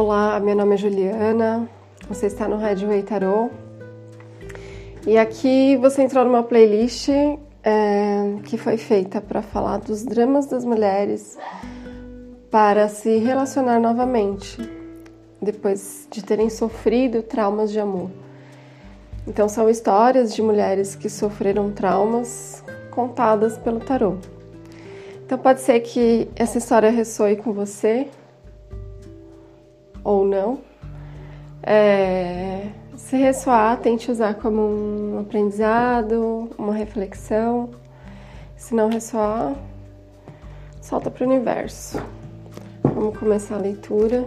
Olá, meu nome é Juliana, você está no Rádio Way Tarot e aqui você entrou numa playlist é, que foi feita para falar dos dramas das mulheres para se relacionar novamente depois de terem sofrido traumas de amor. Então, são histórias de mulheres que sofreram traumas contadas pelo tarô. Então, pode ser que essa história ressoe com você ou não. É, se ressoar, tente usar como um aprendizado, uma reflexão. Se não ressoar, solta para o universo. Vamos começar a leitura.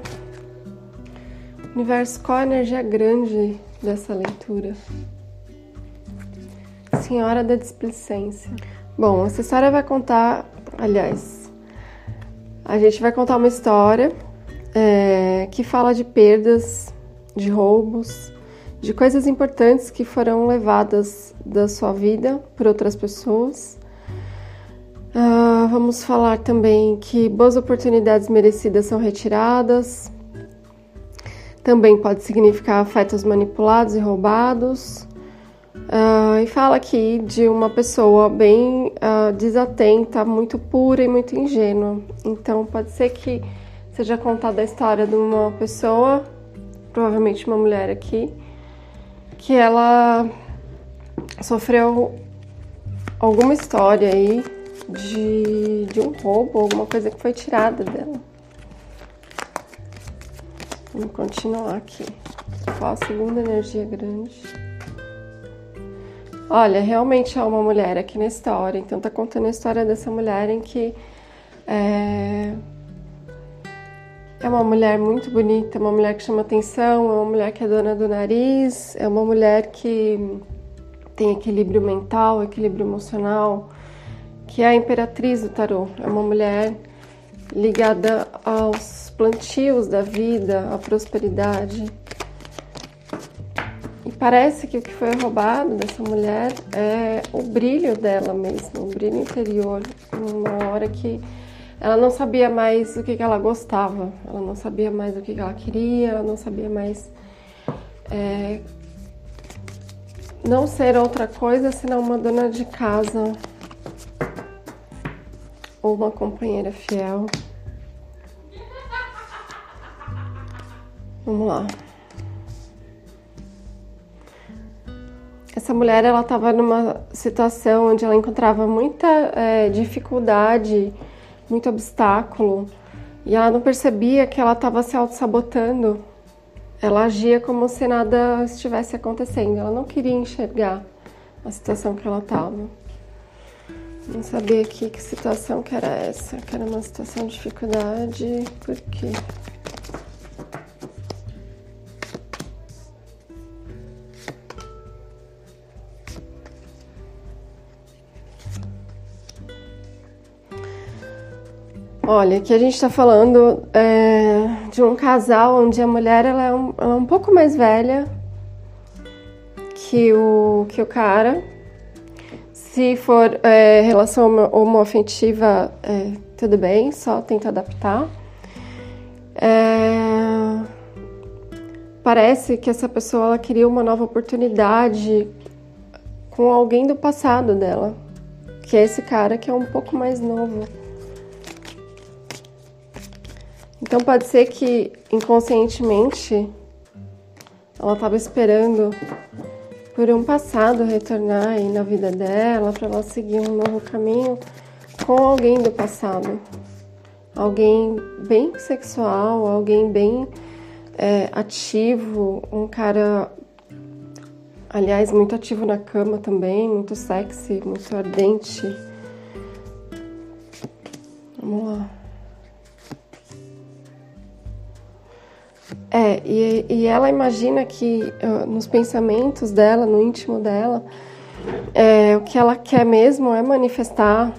Universo, qual a energia grande dessa leitura? Senhora da Displicência. Bom, essa história vai contar, aliás, a gente vai contar uma história é, que fala de perdas, de roubos, de coisas importantes que foram levadas da sua vida por outras pessoas. Uh, vamos falar também que boas oportunidades merecidas são retiradas. Também pode significar afetos manipulados e roubados. Uh, e fala aqui de uma pessoa bem uh, desatenta, muito pura e muito ingênua. Então pode ser que seja contada a história de uma pessoa, provavelmente uma mulher aqui, que ela sofreu alguma história aí de, de um roubo, alguma coisa que foi tirada dela. Vamos continuar aqui. Qual a segunda energia grande? Olha, realmente há uma mulher aqui na história, então tá contando a história dessa mulher em que é, é uma mulher muito bonita, uma mulher que chama atenção, é uma mulher que é dona do nariz, é uma mulher que tem equilíbrio mental, equilíbrio emocional, que é a imperatriz do tarô. É uma mulher ligada aos plantios da vida, à prosperidade. E parece que o que foi roubado dessa mulher é o brilho dela mesma, o brilho interior, numa hora que ela não sabia mais o que, que ela gostava, ela não sabia mais o que, que ela queria, ela não sabia mais é, não ser outra coisa senão uma dona de casa ou uma companheira fiel. Vamos lá. Essa mulher ela estava numa situação onde ela encontrava muita é, dificuldade muito obstáculo e ela não percebia que ela estava se auto-sabotando. Ela agia como se nada estivesse acontecendo, ela não queria enxergar a situação que ela estava. Não sabia que, que situação que era essa, que era uma situação de dificuldade, por quê? Olha, aqui a gente está falando é, de um casal onde a mulher ela é, um, ela é um pouco mais velha que o, que o cara. Se for é, relação homoafetiva, é, tudo bem, só tenta adaptar. É, parece que essa pessoa ela queria uma nova oportunidade com alguém do passado dela, que é esse cara que é um pouco mais novo. Então pode ser que inconscientemente ela estava esperando por um passado retornar aí na vida dela para ela seguir um novo caminho com alguém do passado, alguém bem sexual, alguém bem é, ativo, um cara, aliás, muito ativo na cama também, muito sexy, muito ardente. Vamos lá. É, e, e ela imagina que uh, nos pensamentos dela, no íntimo dela, é, o que ela quer mesmo é manifestar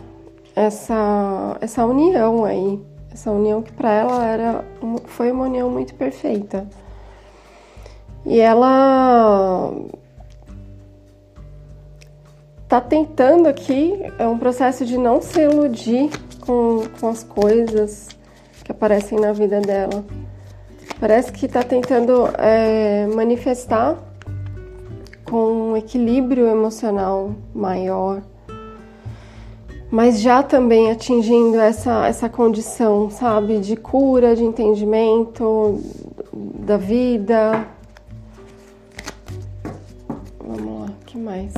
essa, essa união aí. Essa união que para ela era, foi uma união muito perfeita. E ela tá tentando aqui, é um processo de não se iludir com, com as coisas que aparecem na vida dela. Parece que está tentando é, manifestar com um equilíbrio emocional maior, mas já também atingindo essa, essa condição, sabe, de cura, de entendimento da vida. Vamos lá, que mais?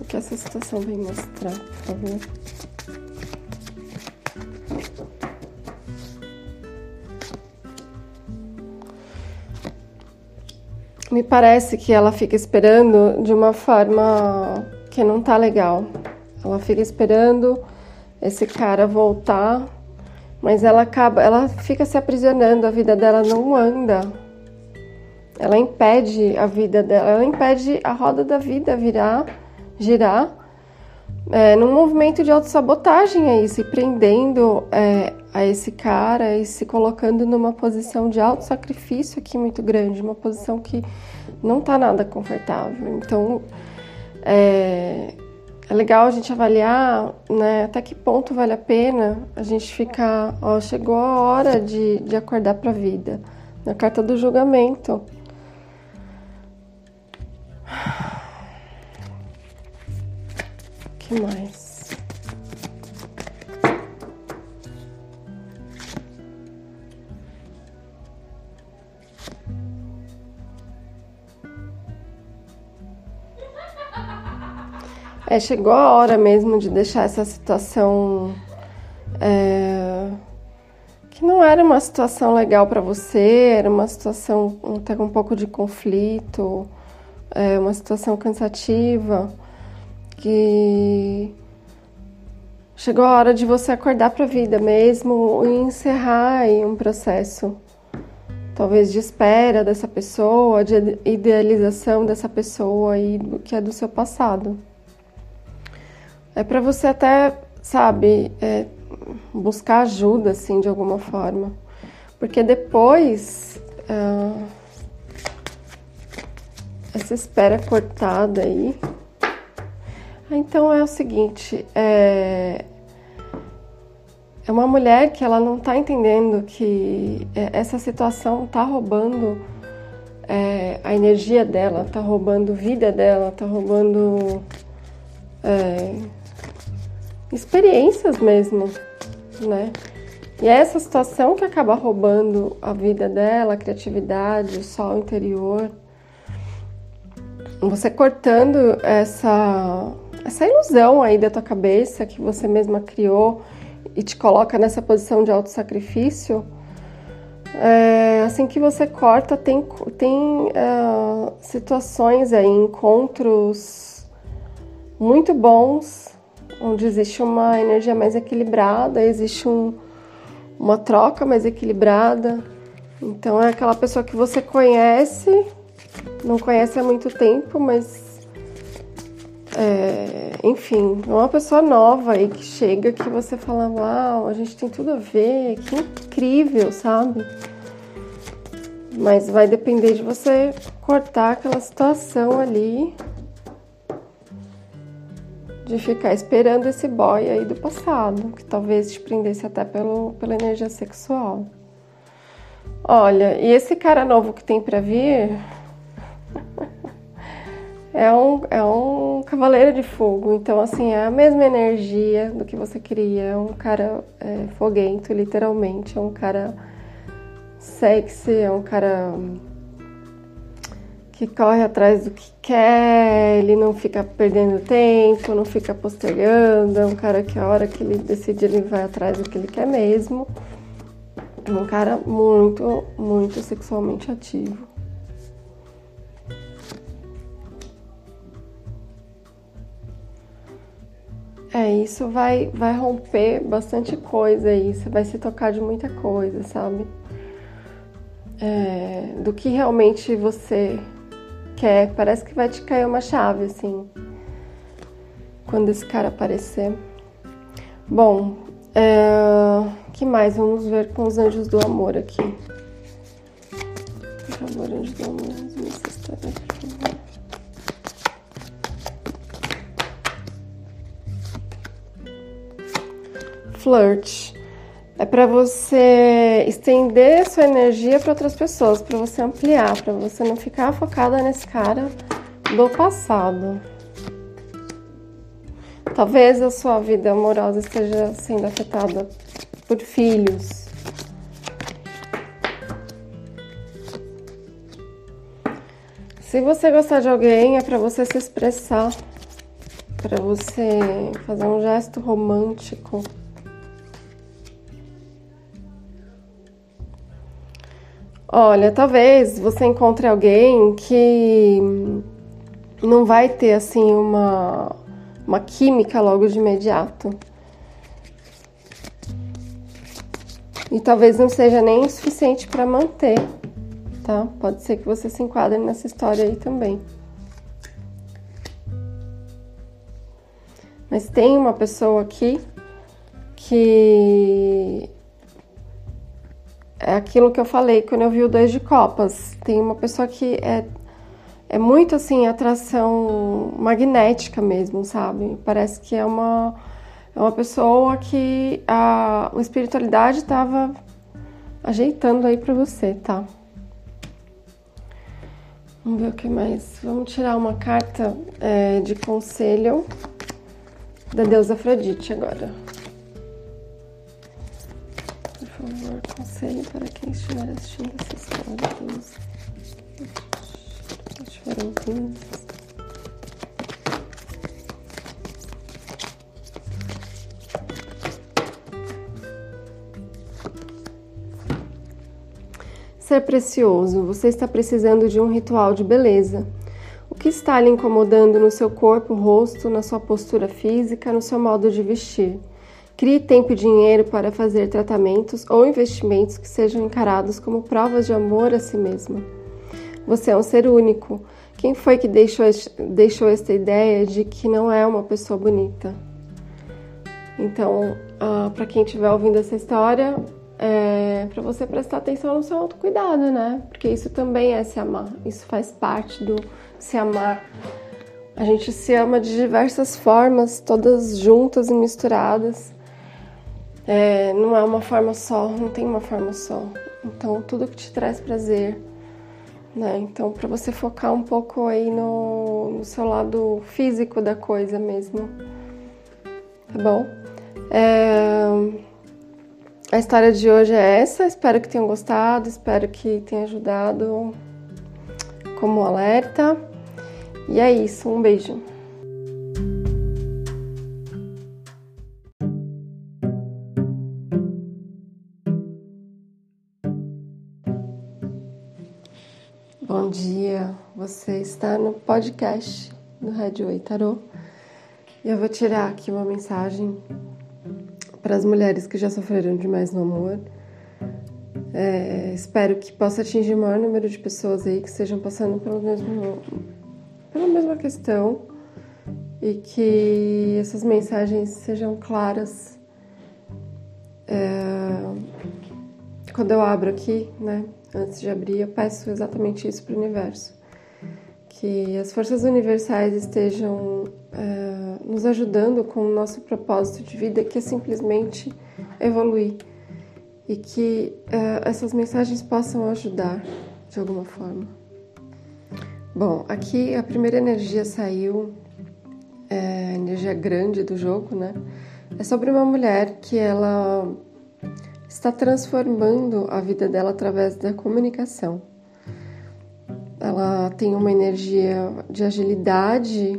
O que essa situação vem mostrar, por favor? Me parece que ela fica esperando de uma forma que não tá legal. Ela fica esperando esse cara voltar, mas ela acaba, ela fica se aprisionando, a vida dela não anda. Ela impede a vida dela, ela impede a roda da vida virar, girar, é, num movimento de autossabotagem aí, se prendendo é, a esse cara e se colocando numa posição de auto-sacrifício aqui muito grande, uma posição que não tá nada confortável. Então, é, é legal a gente avaliar né, até que ponto vale a pena a gente ficar, ó, chegou a hora de, de acordar para a vida. Na carta do julgamento. Mais? É, chegou a hora mesmo de deixar essa situação é, que não era uma situação legal para você, era uma situação até com um pouco de conflito, é, uma situação cansativa, que chegou a hora de você acordar para a vida mesmo e encerrar aí um processo talvez de espera dessa pessoa, de idealização dessa pessoa aí que é do seu passado. É para você até, sabe, é, buscar ajuda, assim, de alguma forma. Porque depois, uh, essa espera cortada aí. Então é o seguinte, é, é uma mulher que ela não está entendendo que é, essa situação está roubando é, a energia dela, está roubando vida dela, está roubando é, experiências mesmo, né? E é essa situação que acaba roubando a vida dela, a criatividade, o sol interior. Você cortando essa, essa ilusão aí da tua cabeça que você mesma criou e te coloca nessa posição de autossacrifício, é, assim que você corta, tem, tem uh, situações aí, encontros muito bons onde existe uma energia mais equilibrada, existe um, uma troca mais equilibrada. Então é aquela pessoa que você conhece, não conhece há muito tempo, mas é, enfim, é uma pessoa nova aí que chega que você fala, uau, a gente tem tudo a ver, que incrível, sabe? Mas vai depender de você cortar aquela situação ali de ficar esperando esse boy aí do passado, que talvez te prendesse até pelo, pela energia sexual. Olha, e esse cara novo que tem para vir é um, é um cavaleiro de fogo, então assim, é a mesma energia do que você queria, é um cara é, foguento, literalmente, é um cara sexy, é um cara que corre atrás do que quer, ele não fica perdendo tempo, não fica postergando, é um cara que a hora que ele decide ele vai atrás do que ele quer mesmo. É um cara muito, muito sexualmente ativo. É, isso vai, vai romper bastante coisa aí, você vai se tocar de muita coisa, sabe? É, do que realmente você quer. Parece que vai te cair uma chave, assim, quando esse cara aparecer. Bom, é... que mais? Vamos ver com os anjos do amor aqui. Por favor, anjos do amor, me flirt. É para você estender sua energia para outras pessoas, para você ampliar, para você não ficar focada nesse cara do passado. Talvez a sua vida amorosa esteja sendo afetada por filhos. Se você gostar de alguém, é para você se expressar, para você fazer um gesto romântico. Olha, talvez você encontre alguém que não vai ter assim uma, uma química logo de imediato. E talvez não seja nem o suficiente para manter, tá? Pode ser que você se enquadre nessa história aí também. Mas tem uma pessoa aqui que é aquilo que eu falei quando eu vi o dois de copas. Tem uma pessoa que é, é muito assim, atração magnética mesmo, sabe? Parece que é uma, é uma pessoa que a, a espiritualidade estava ajeitando aí para você, tá? Vamos ver o que mais. Vamos tirar uma carta é, de conselho da deusa Afrodite agora favor, conselho para quem estiver assistindo essa história. Foram 15. Ser precioso, você está precisando de um ritual de beleza. O que está lhe incomodando no seu corpo, rosto, na sua postura física, no seu modo de vestir? Crie tempo e dinheiro para fazer tratamentos ou investimentos que sejam encarados como provas de amor a si mesma. Você é um ser único. Quem foi que deixou, deixou esta ideia de que não é uma pessoa bonita? Então, uh, para quem estiver ouvindo essa história, é para você prestar atenção no seu autocuidado, né? Porque isso também é se amar. Isso faz parte do se amar. A gente se ama de diversas formas, todas juntas e misturadas. É, não é uma forma só, não tem uma forma só. Então, tudo que te traz prazer, né? Então, para você focar um pouco aí no, no, seu lado físico da coisa mesmo, tá bom? É, a história de hoje é essa. Espero que tenham gostado, espero que tenha ajudado como alerta. E é isso, um beijo. Dia, você está no podcast do Rádio Oi e eu vou tirar aqui uma mensagem para as mulheres que já sofreram demais no amor. É, espero que possa atingir o maior número de pessoas aí que estejam passando pelo mesmo, pela mesma questão e que essas mensagens sejam claras. É, quando eu abro aqui, né? Antes de abrir, eu peço exatamente isso para o universo. Que as forças universais estejam é, nos ajudando com o nosso propósito de vida, que é simplesmente evoluir. E que é, essas mensagens possam ajudar de alguma forma. Bom, aqui a primeira energia saiu, é, a energia grande do jogo, né? É sobre uma mulher que ela está transformando a vida dela através da comunicação. Ela tem uma energia de agilidade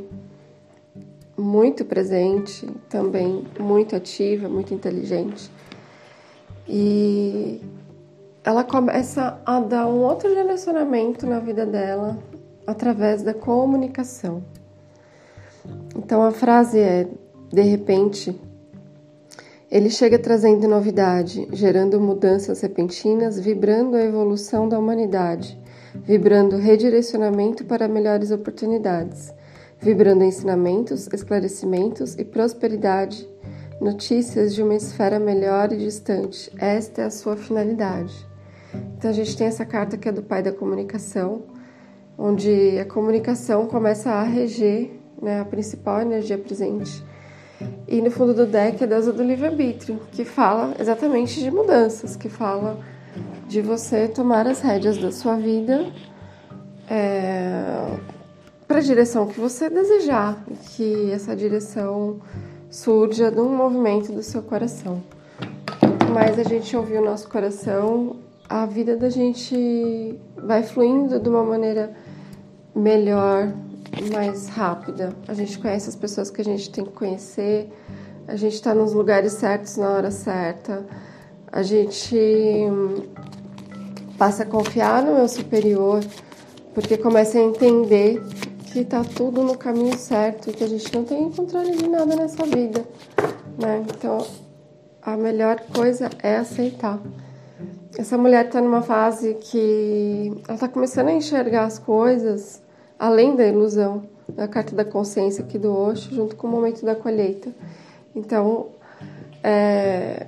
muito presente, também muito ativa, muito inteligente. E ela começa a dar um outro direcionamento na vida dela através da comunicação. Então a frase é: de repente, ele chega trazendo novidade, gerando mudanças repentinas, vibrando a evolução da humanidade, vibrando redirecionamento para melhores oportunidades, vibrando ensinamentos, esclarecimentos e prosperidade, notícias de uma esfera melhor e distante. Esta é a sua finalidade. Então a gente tem essa carta que é do pai da comunicação, onde a comunicação começa a reger né, a principal energia presente E no fundo do deck a deusa do livre-arbítrio, que fala exatamente de mudanças, que fala de você tomar as rédeas da sua vida é, para a direção que você desejar, e que essa direção surja de um movimento do seu coração. Quanto mais a gente ouvir o nosso coração, a vida da gente vai fluindo de uma maneira melhor, mais rápida. A gente conhece as pessoas que a gente tem que conhecer, a gente está nos lugares certos na hora certa, a gente passa a confiar no meu superior, porque começa a entender que está tudo no caminho certo e que a gente não tem controle de nada nessa vida, né? Então, a melhor coisa é aceitar. Essa mulher está numa fase que ela está começando a enxergar as coisas além da ilusão, da carta da consciência aqui do Osho, junto com o momento da colheita. Então, é,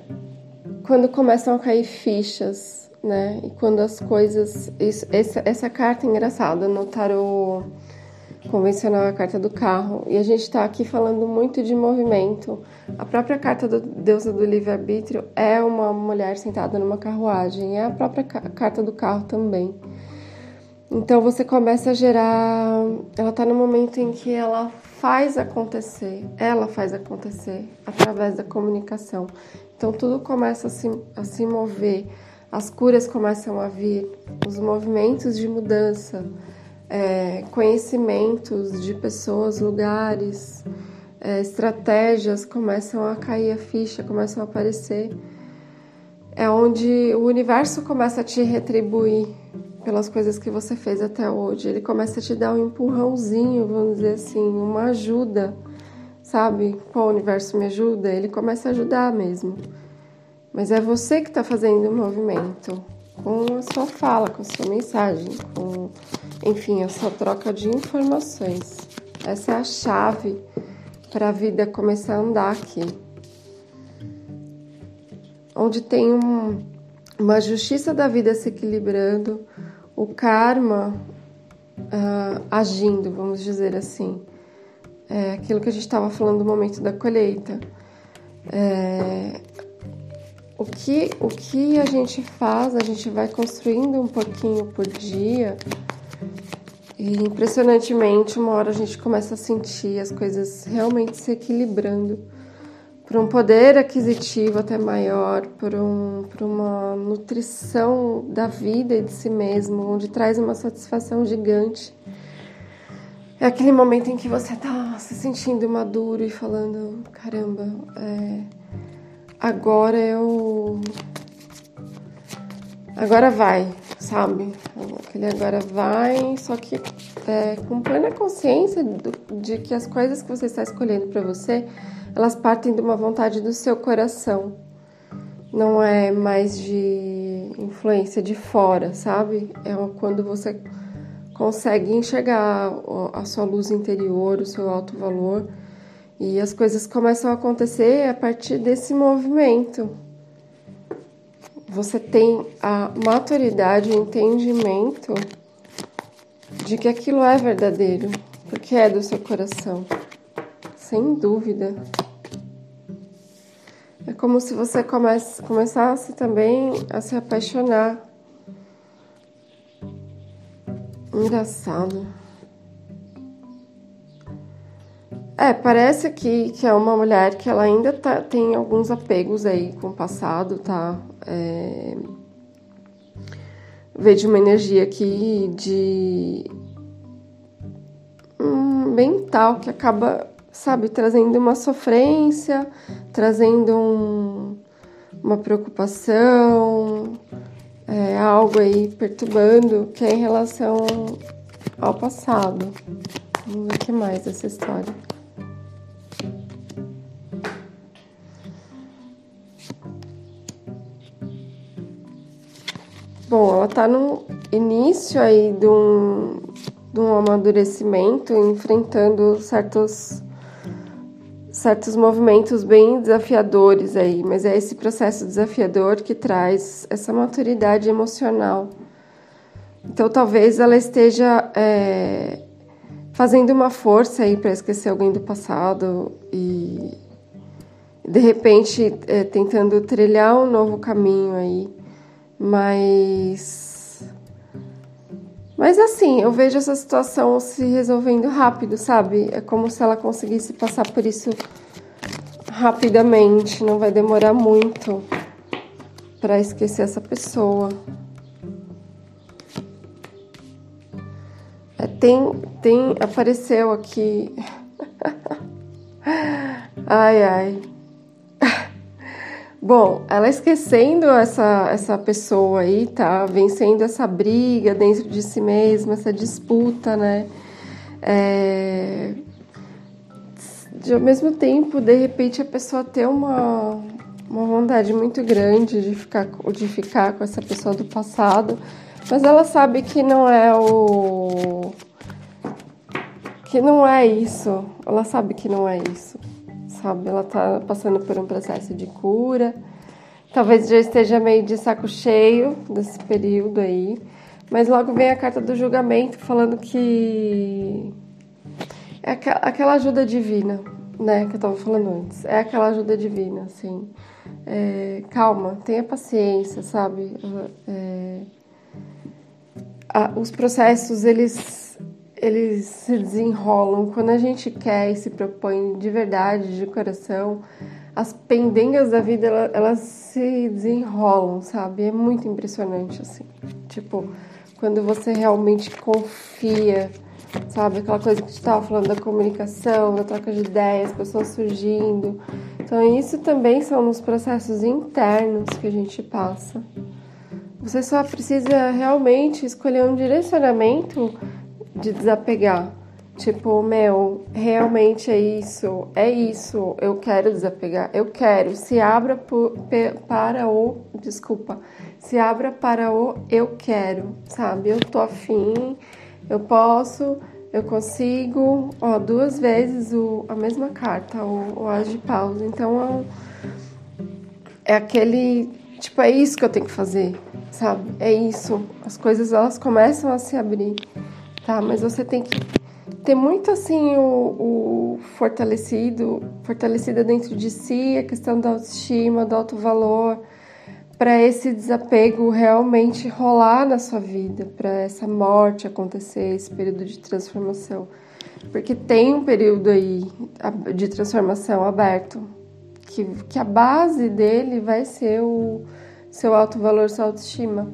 quando começam a cair fichas, né? E quando as coisas. Isso, essa, essa carta é engraçada no tarot convencional, a carta do carro. E a gente está aqui falando muito de movimento. A própria carta do deusa do livre-arbítrio é uma mulher sentada numa carruagem, é a própria carta do carro também. Então você começa a gerar. Ela está no momento em que ela faz acontecer, ela faz acontecer através da comunicação. Então tudo começa a se, a se mover, as curas começam a vir, os movimentos de mudança, é, conhecimentos de pessoas, lugares, é, estratégias começam a cair a ficha, começam a aparecer. É onde o universo começa a te retribuir pelas coisas que você fez até hoje. Ele começa a te dar um empurrãozinho, vamos dizer assim, uma ajuda, sabe? Pô, o universo me ajuda. Ele começa a ajudar mesmo. Mas é você que está fazendo o movimento com a sua fala, com a sua mensagem, com, enfim, a sua troca de informações. Essa é a chave para a vida começar a andar aqui. Onde tem um, uma justiça da vida se equilibrando, o karma uh, agindo, vamos dizer assim. É aquilo que a gente estava falando no momento da colheita. É, o, que, o que a gente faz, a gente vai construindo um pouquinho por dia. E impressionantemente, uma hora a gente começa a sentir as coisas realmente se equilibrando por um poder aquisitivo até maior, por, um, por uma nutrição da vida e de si mesmo, onde traz uma satisfação gigante. É aquele momento em que você está se sentindo maduro e falando: caramba, é, agora eu. Agora vai, sabe? Aquele agora vai, só que é, com plena consciência do, de que as coisas que você está escolhendo para você elas partem de uma vontade do seu coração. Não é mais de influência de fora, sabe? É quando você consegue enxergar a sua luz interior, o seu alto valor, e as coisas começam a acontecer a partir desse movimento. Você tem a maturidade, o entendimento de que aquilo é verdadeiro, porque é do seu coração, sem dúvida. É como se você comece, começasse também a se apaixonar. Engraçado. É, parece que, que é uma mulher que ela ainda tá, tem alguns apegos aí com o passado, tá? É, vejo uma energia aqui de um mental que acaba sabe, trazendo uma sofrência, trazendo um, uma preocupação, é, algo aí perturbando que é em relação ao passado. Vamos ver o que mais dessa história. Bom, ela tá no início aí de um, de um amadurecimento, enfrentando certos certos movimentos bem desafiadores aí, mas é esse processo desafiador que traz essa maturidade emocional. Então talvez ela esteja é, fazendo uma força aí para esquecer alguém do passado e, de repente é, tentando trilhar um novo caminho aí, mas mas assim, eu vejo essa situação se resolvendo rápido, sabe? É como se ela conseguisse passar por isso rapidamente, não vai demorar muito para esquecer essa pessoa. É, tem, tem, apareceu aqui. ai, ai. Bom, ela esquecendo essa, essa pessoa aí, tá? Vencendo essa briga dentro de si mesma, essa disputa, né? É... De, ao mesmo tempo, de repente, a pessoa ter uma, uma vontade muito grande de ficar, de ficar com essa pessoa do passado, mas ela sabe que não é o. que não é isso. Ela sabe que não é isso, sabe? Ela tá passando por um processo de cura. Talvez já esteja meio de saco cheio desse período aí. Mas logo vem a carta do julgamento falando que é aquela ajuda divina, né, que eu tava falando antes. É aquela ajuda divina, assim. É, calma, tenha paciência, sabe? É, a, os processos, eles, eles se desenrolam. Quando a gente quer e se propõe de verdade, de coração, as pendengas da vida, elas, elas se desenrolam, sabe? É muito impressionante, assim. Tipo, quando você realmente confia sabe? Aquela coisa que a gente estava falando da comunicação, da troca de ideias, pessoas surgindo. Então, isso também são nos processos internos que a gente passa. Você só precisa realmente escolher um direcionamento de desapegar. Tipo, meu, realmente é isso, é isso, eu quero desapegar, eu quero. Se abra para o. Desculpa. Se abra para o eu quero, sabe? Eu tô afim eu posso, eu consigo, ó, duas vezes o, a mesma carta, o, o as de pausa. Então é, é aquele, tipo, é isso que eu tenho que fazer, sabe? É isso. As coisas elas começam a se abrir, tá? Mas você tem que ter muito assim o, o fortalecido, fortalecida dentro de si a questão da autoestima, do alto valor para esse desapego realmente rolar na sua vida, para essa morte acontecer, esse período de transformação. Porque tem um período aí de transformação aberto, que, que a base dele vai ser o seu alto valor, sua autoestima.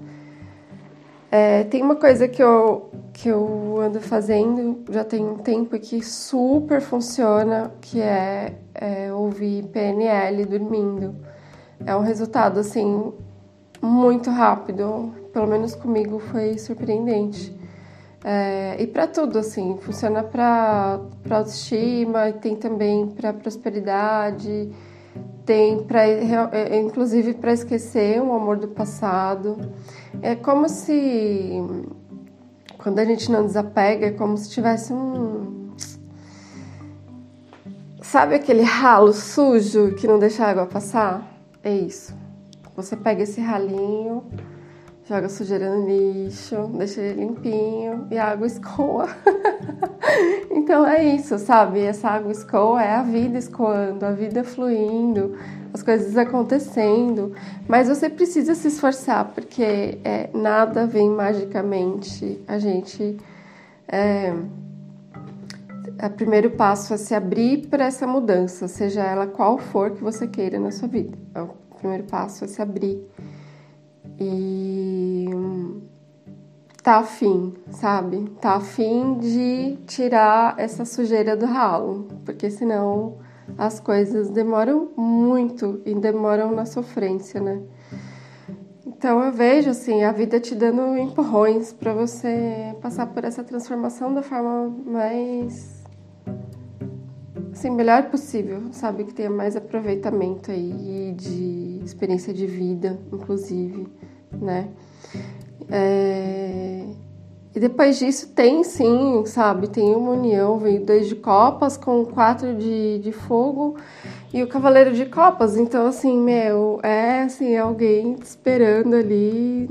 É, tem uma coisa que eu, que eu ando fazendo já tem um tempo e que super funciona, que é, é ouvir PNL dormindo é um resultado assim muito rápido. Pelo menos comigo foi surpreendente. É, e para tudo, assim, funciona para autoestima, tem também para prosperidade, tem para é, inclusive para esquecer o amor do passado. É como se quando a gente não desapega, é como se tivesse um sabe aquele ralo sujo que não deixa a água passar? É isso. Você pega esse ralinho, joga sujeira no lixo, deixa ele limpinho e a água escoa. então é isso, sabe? Essa água escoa é a vida escoando, a vida fluindo, as coisas acontecendo. Mas você precisa se esforçar, porque é, nada vem magicamente. A gente. É, o primeiro passo é se abrir para essa mudança, seja ela qual for que você queira na sua vida. É o primeiro passo é se abrir e tá afim, sabe? Tá afim de tirar essa sujeira do ralo, porque senão as coisas demoram muito e demoram na sofrência, né? Então eu vejo assim a vida te dando empurrões para você passar por essa transformação da forma mais assim, melhor possível, sabe? Que tenha mais aproveitamento aí de experiência de vida, inclusive, né? É... E depois disso tem sim, sabe? Tem uma união, veio dois de copas com quatro de, de fogo e o cavaleiro de copas. Então, assim, meu, é assim, alguém esperando ali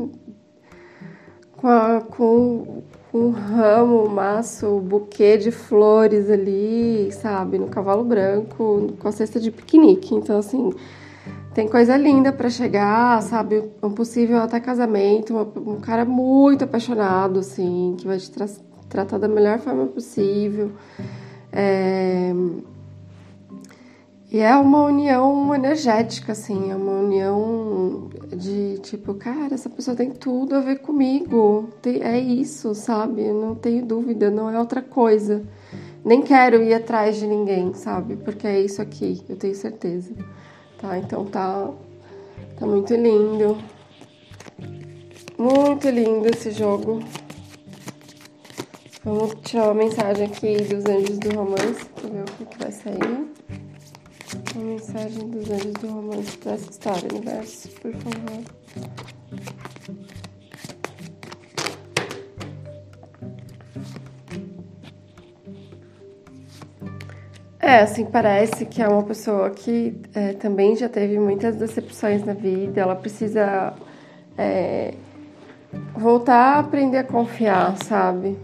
com, a, com um ramo, um maço, um buquê de flores ali, sabe, no cavalo branco, com a cesta de piquenique. Então, assim, tem coisa linda para chegar, sabe, um possível até casamento, um cara muito apaixonado, assim, que vai te tra tratar da melhor forma possível. É... E é uma união energética, assim, é uma união de tipo, cara, essa pessoa tem tudo a ver comigo, tem, é isso, sabe? Eu não tenho dúvida, não é outra coisa. Nem quero ir atrás de ninguém, sabe? Porque é isso aqui, eu tenho certeza. Tá, então tá, tá muito lindo. Muito lindo esse jogo. Vamos tirar uma mensagem aqui dos anjos do romance para ver o que, que vai sair. Uma mensagem dos anjos do romance para essa história, universo, por favor. É, assim, parece que é uma pessoa que é, também já teve muitas decepções na vida, ela precisa é, voltar a aprender a confiar, sabe?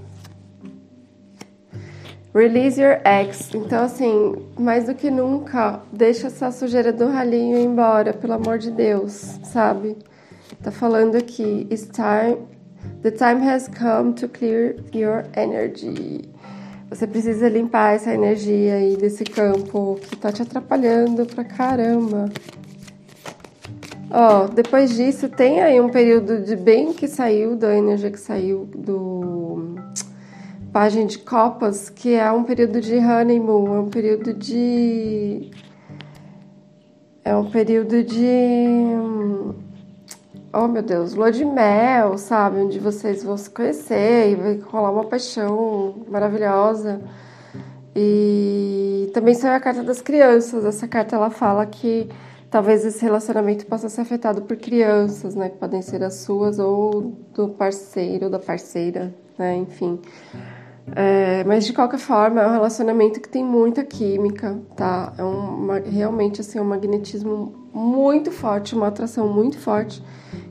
Release your ex. Então, assim, mais do que nunca, deixa essa sujeira do ralinho embora, pelo amor de Deus, sabe? Tá falando aqui, it's time, the time has come to clear your energy. Você precisa limpar essa energia aí desse campo que tá te atrapalhando pra caramba. Ó, depois disso, tem aí um período de bem que saiu, da energia que saiu do página de copas, que é um período de honeymoon, é um período de. É um período de. Oh meu Deus, lua de mel, sabe? Onde vocês vão se conhecer e vai rolar uma paixão maravilhosa. E também saiu a carta das crianças. Essa carta ela fala que talvez esse relacionamento possa ser afetado por crianças, né? Que podem ser as suas ou do parceiro ou da parceira, né? Enfim. É, mas de qualquer forma, é um relacionamento que tem muita química, tá? É uma, realmente assim, um magnetismo muito forte, uma atração muito forte,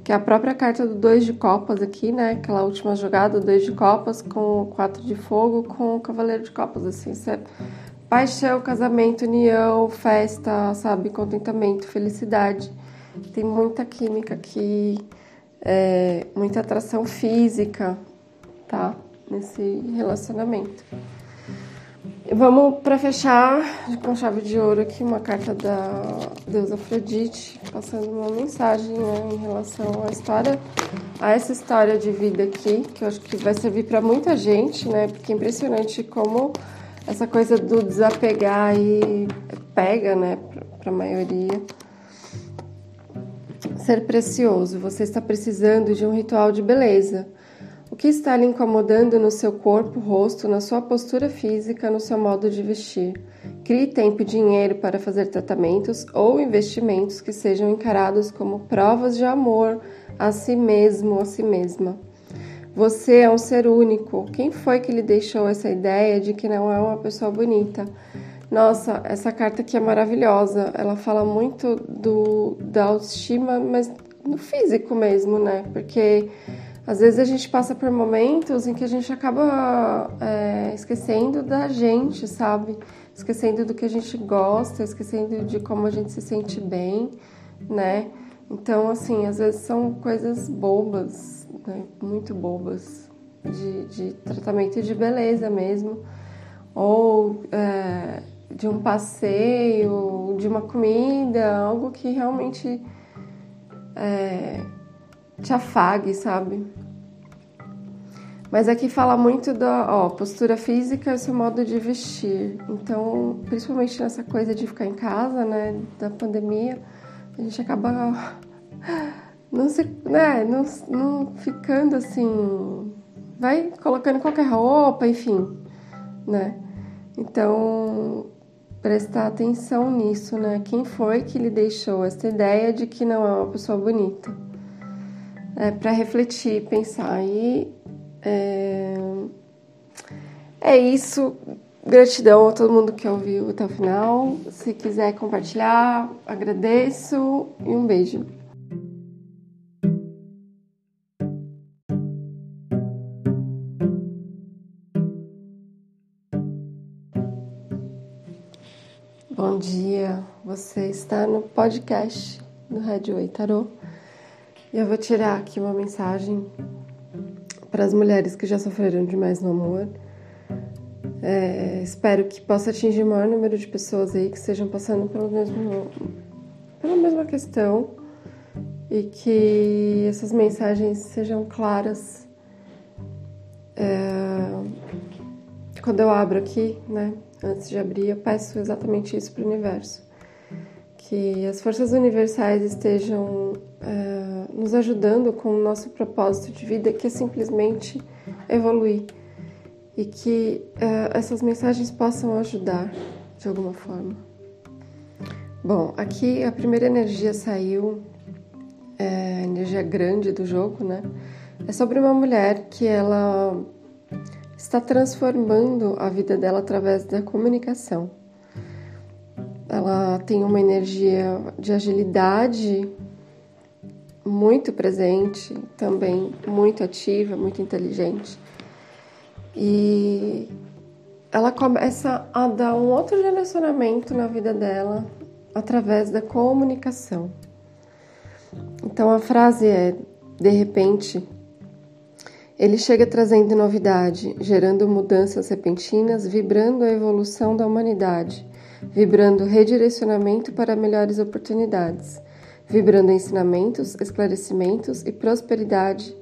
que é a própria carta do dois de copas aqui, né? Aquela última jogada, dois de copas com o quatro de fogo com o cavaleiro de copas, assim, é paixão, casamento, união, festa, sabe? Contentamento, felicidade. Tem muita química aqui, é, muita atração física, tá? Nesse relacionamento. Vamos para fechar com chave de ouro aqui uma carta da deusa Afrodite, passando uma mensagem né, em relação à história, a essa história de vida aqui, que eu acho que vai servir para muita gente, né? Porque é impressionante como essa coisa do desapegar aí pega, né, para a maioria. Ser precioso, você está precisando de um ritual de beleza o que está lhe incomodando no seu corpo, rosto, na sua postura física, no seu modo de vestir? Crie tempo e dinheiro para fazer tratamentos ou investimentos que sejam encarados como provas de amor a si mesmo, a si mesma. Você é um ser único. Quem foi que lhe deixou essa ideia de que não é uma pessoa bonita? Nossa, essa carta aqui é maravilhosa. Ela fala muito do, da autoestima, mas no físico mesmo, né? Porque às vezes a gente passa por momentos em que a gente acaba é, esquecendo da gente, sabe? Esquecendo do que a gente gosta, esquecendo de como a gente se sente bem, né? Então, assim, às vezes são coisas bobas, né? muito bobas, de, de tratamento de beleza mesmo, ou é, de um passeio, de uma comida, algo que realmente é, te afague, sabe? Mas aqui fala muito da ó, postura física e seu modo de vestir. Então, principalmente nessa coisa de ficar em casa, né, da pandemia, a gente acaba não se, né, não, não ficando assim, vai colocando qualquer roupa, enfim, né? Então, prestar atenção nisso, né? Quem foi que lhe deixou essa ideia de que não é uma pessoa bonita? é, para refletir, pensar. E é, é isso. Gratidão a todo mundo que ouviu até o final. Se quiser compartilhar, agradeço e um beijo. Bom dia, você está no podcast do Rádio Tarot eu vou tirar aqui uma mensagem para as mulheres que já sofreram demais no amor. É, espero que possa atingir o maior número de pessoas aí que estejam passando pelo mesmo, pela mesma questão e que essas mensagens sejam claras. É, quando eu abro aqui, né, antes de abrir, eu peço exatamente isso para o universo. Que as forças universais estejam é, nos ajudando com o nosso propósito de vida, que é simplesmente evoluir. E que é, essas mensagens possam ajudar de alguma forma. Bom, aqui a primeira energia saiu, é, a energia grande do jogo, né? É sobre uma mulher que ela está transformando a vida dela através da comunicação. Ela tem uma energia de agilidade muito presente, também muito ativa, muito inteligente. E ela começa a dar um outro direcionamento na vida dela através da comunicação. Então a frase é: de repente, ele chega trazendo novidade, gerando mudanças repentinas, vibrando a evolução da humanidade, vibrando redirecionamento para melhores oportunidades, vibrando ensinamentos, esclarecimentos e prosperidade,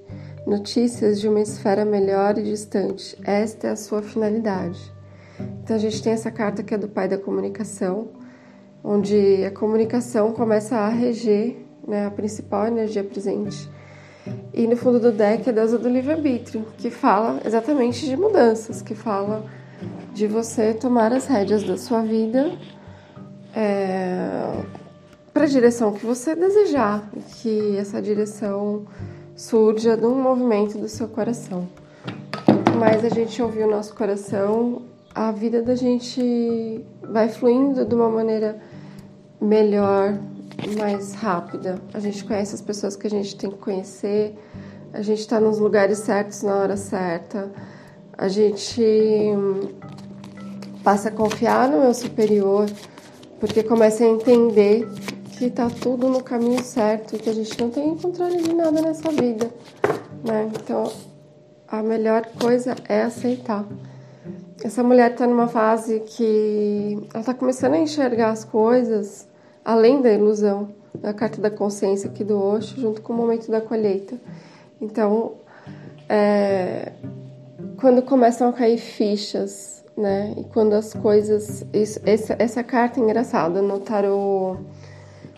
notícias de uma esfera melhor e distante. Esta é a sua finalidade. Então a gente tem essa carta que é do pai da comunicação, onde a comunicação começa a reger né, a principal energia presente e no fundo do deck é a deusa do livre-arbítrio, que fala exatamente de mudanças, que fala de você tomar as rédeas da sua vida é, para a direção que você desejar, que essa direção surja de um movimento do seu coração. Quanto mais a gente ouvir o nosso coração, a vida da gente vai fluindo de uma maneira melhor, mais rápida. A gente conhece as pessoas que a gente tem que conhecer, a gente está nos lugares certos na hora certa, a gente hum, passa a confiar no meu superior, porque começa a entender que está tudo no caminho certo e que a gente não tem controle de nada nessa vida, né? Então, a melhor coisa é aceitar. Essa mulher está numa fase que ela está começando a enxergar as coisas além da ilusão, da carta da consciência aqui do Osho, junto com o momento da colheita. Então, é, quando começam a cair fichas, né? E quando as coisas. Isso, essa, essa carta é engraçada no tarô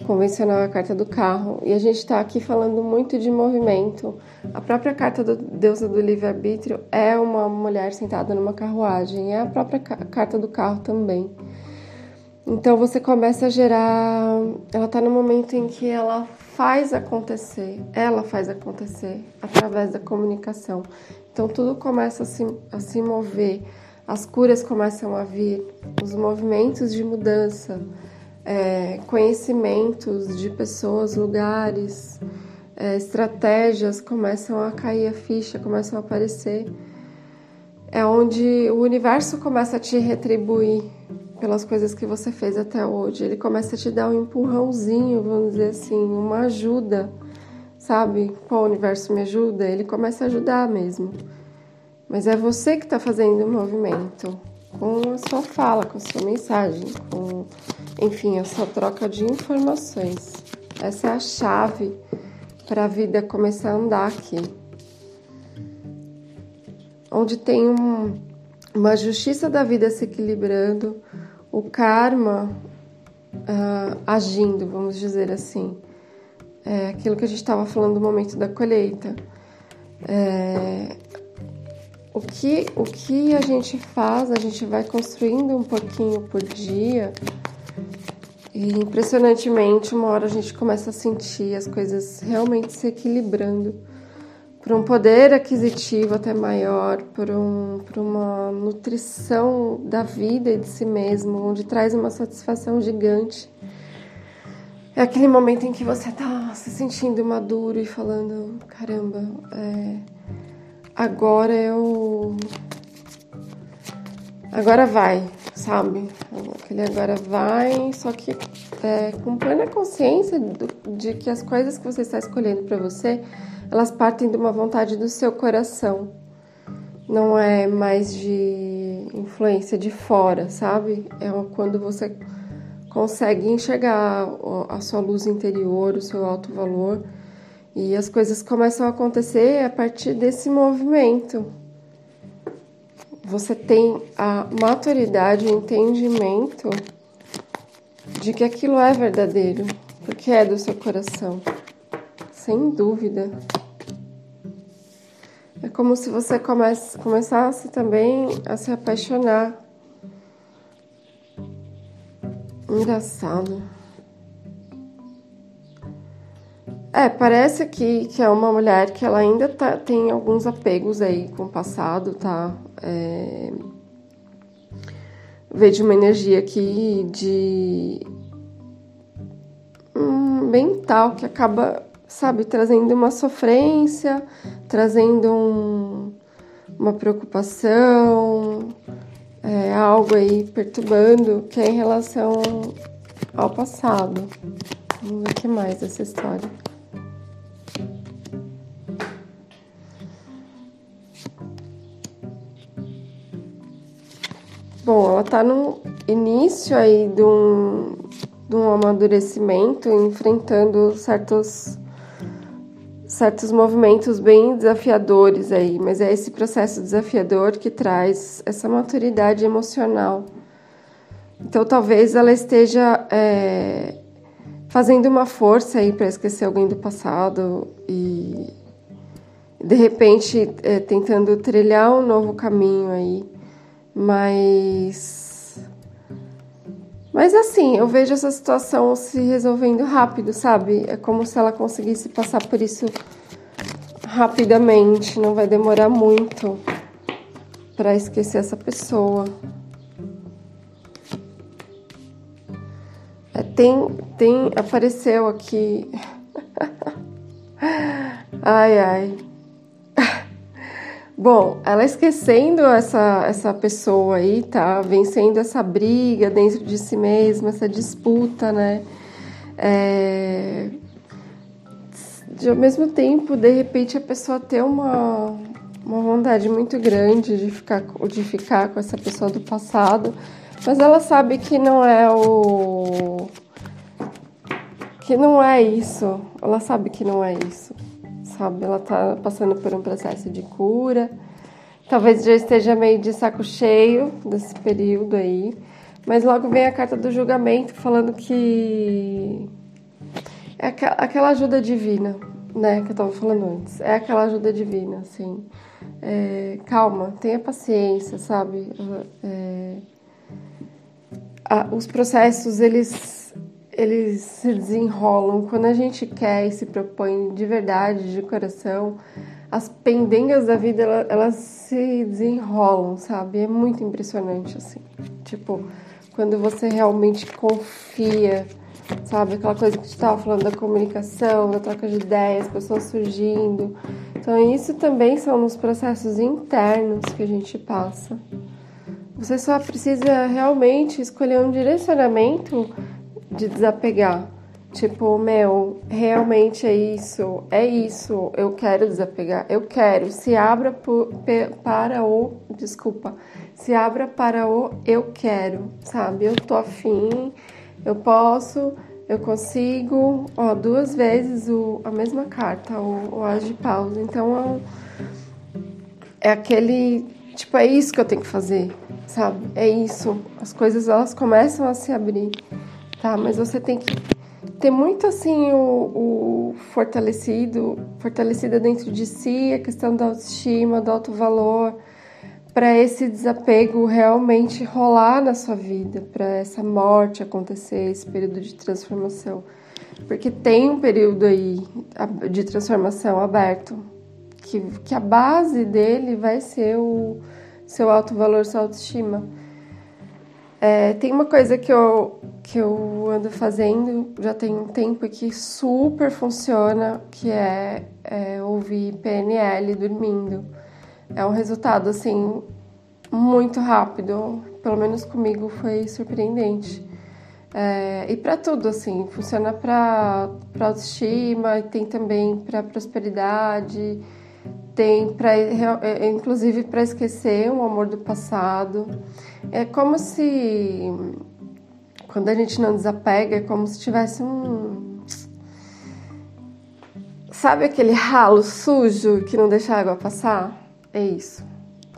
convencional, a carta do carro. E a gente está aqui falando muito de movimento. A própria carta da deusa do livre-arbítrio é uma mulher sentada numa carruagem, é a própria carta do carro também. Então você começa a gerar. Ela está no momento em que ela faz acontecer, ela faz acontecer através da comunicação. Então tudo começa a se, a se mover, as curas começam a vir, os movimentos de mudança, é, conhecimentos de pessoas, lugares, é, estratégias começam a cair a ficha, começam a aparecer. É onde o universo começa a te retribuir pelas coisas que você fez até hoje. Ele começa a te dar um empurrãozinho, vamos dizer assim, uma ajuda, sabe? Pô, o universo me ajuda. Ele começa a ajudar mesmo. Mas é você que está fazendo o movimento com a sua fala, com a sua mensagem, com, enfim, a sua troca de informações. Essa é a chave para a vida começar a andar aqui. Onde tem um, uma justiça da vida se equilibrando, o karma uh, agindo, vamos dizer assim. É aquilo que a gente estava falando no momento da colheita. É, o, que, o que a gente faz, a gente vai construindo um pouquinho por dia. E impressionantemente, uma hora a gente começa a sentir as coisas realmente se equilibrando por um poder aquisitivo até maior, por, um, por uma nutrição da vida e de si mesmo, onde traz uma satisfação gigante. É aquele momento em que você está se sentindo maduro e falando: caramba, é, agora eu. Agora vai, sabe? Ele agora vai, só que é, com plena consciência do, de que as coisas que você está escolhendo para você, elas partem de uma vontade do seu coração. Não é mais de influência de fora, sabe? É quando você consegue enxergar a sua luz interior, o seu alto valor, e as coisas começam a acontecer a partir desse movimento você tem a maturidade, o entendimento de que aquilo é verdadeiro, porque é do seu coração, sem dúvida. É como se você comece, começasse também a se apaixonar. Engraçado. É, parece aqui que é uma mulher que ela ainda tá, tem alguns apegos aí com o passado, tá? É... Vejo uma energia aqui de um mental que acaba, sabe, trazendo uma sofrência, trazendo um, uma preocupação, é, algo aí perturbando que é em relação ao passado. Vamos ver o que mais dessa história. Bom, ela está no início aí de um, de um amadurecimento, enfrentando certos, certos movimentos bem desafiadores aí, mas é esse processo desafiador que traz essa maturidade emocional. Então, talvez ela esteja é, fazendo uma força aí para esquecer alguém do passado e, de repente, é, tentando trilhar um novo caminho aí mas. Mas assim, eu vejo essa situação se resolvendo rápido, sabe? É como se ela conseguisse passar por isso rapidamente, não vai demorar muito para esquecer essa pessoa. É, tem, tem, apareceu aqui. ai, ai. Bom, ela esquecendo essa, essa pessoa aí, tá? Vencendo essa briga dentro de si mesma, essa disputa, né? É... De, ao mesmo tempo, de repente, a pessoa ter uma, uma vontade muito grande de ficar, de ficar com essa pessoa do passado, mas ela sabe que não é o. que não é isso. Ela sabe que não é isso sabe? Ela tá passando por um processo de cura. Talvez já esteja meio de saco cheio desse período aí. Mas logo vem a carta do julgamento falando que é aquela ajuda divina, né? Que eu tava falando antes. É aquela ajuda divina, assim. É, calma, tenha paciência, sabe? É, a, os processos, eles eles se desenrolam quando a gente quer e se propõe de verdade, de coração. As pendengas da vida elas, se desenrolam, sabe? É muito impressionante assim. Tipo, quando você realmente confia, sabe? Aquela coisa que gente estava falando da comunicação, da troca de ideias, pessoas surgindo. Então, isso também são nos processos internos que a gente passa. Você só precisa realmente escolher um direcionamento de desapegar. Tipo, meu, realmente é isso, é isso, eu quero desapegar, eu quero. Se abra por, para o, desculpa, se abra para o eu quero, sabe? Eu tô afim, eu posso, eu consigo, ó, duas vezes o, a mesma carta, o, o as de pausa. Então, é, é aquele, tipo, é isso que eu tenho que fazer, sabe? É isso. As coisas, elas começam a se abrir tá? Mas você tem que ter muito assim o, o fortalecido, fortalecida dentro de si a questão da autoestima, do alto valor, para esse desapego realmente rolar na sua vida, para essa morte acontecer, esse período de transformação. Porque tem um período aí de transformação aberto, que, que a base dele vai ser o seu alto valor, sua autoestima. É, tem uma coisa que eu, que eu ando fazendo já tem um tempo que super funciona, que é, é ouvir PNL dormindo. É um resultado assim muito rápido, pelo menos comigo, foi surpreendente. É, e para tudo, assim, funciona para autoestima, tem também para prosperidade, tem para é, inclusive para esquecer o amor do passado. É como se quando a gente não desapega, é como se tivesse um sabe aquele ralo sujo que não deixa a água passar? É isso.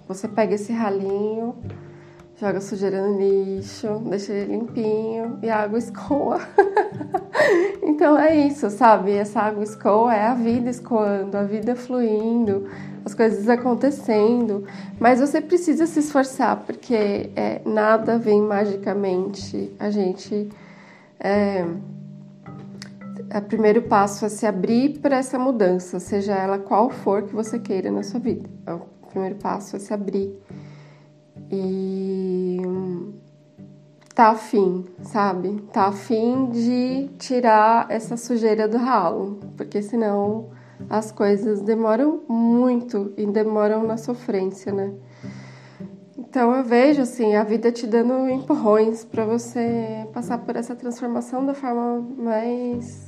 Você pega esse ralinho, joga sujeira no lixo, deixa ele limpinho e a água escoa. então é isso, sabe? Essa água escoa é a vida escoando, a vida fluindo, as coisas acontecendo. Mas você precisa se esforçar, porque é, nada vem magicamente. A gente. É, o primeiro passo é se abrir para essa mudança, seja ela qual for que você queira na sua vida. O primeiro passo é se abrir e tá afim, sabe? Tá afim de tirar essa sujeira do ralo, porque senão as coisas demoram muito e demoram na sofrência, né? Então eu vejo assim a vida te dando empurrões para você passar por essa transformação da forma mais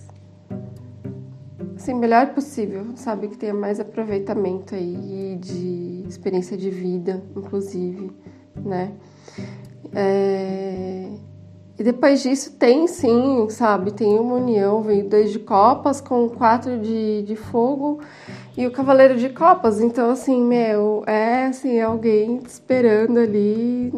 assim, melhor possível, sabe que tenha mais aproveitamento aí de experiência de vida, inclusive né? É... E depois disso tem sim, sabe? Tem uma união, vem dois de copas com quatro de, de fogo e o cavaleiro de copas. Então, assim, meu, é assim, alguém esperando ali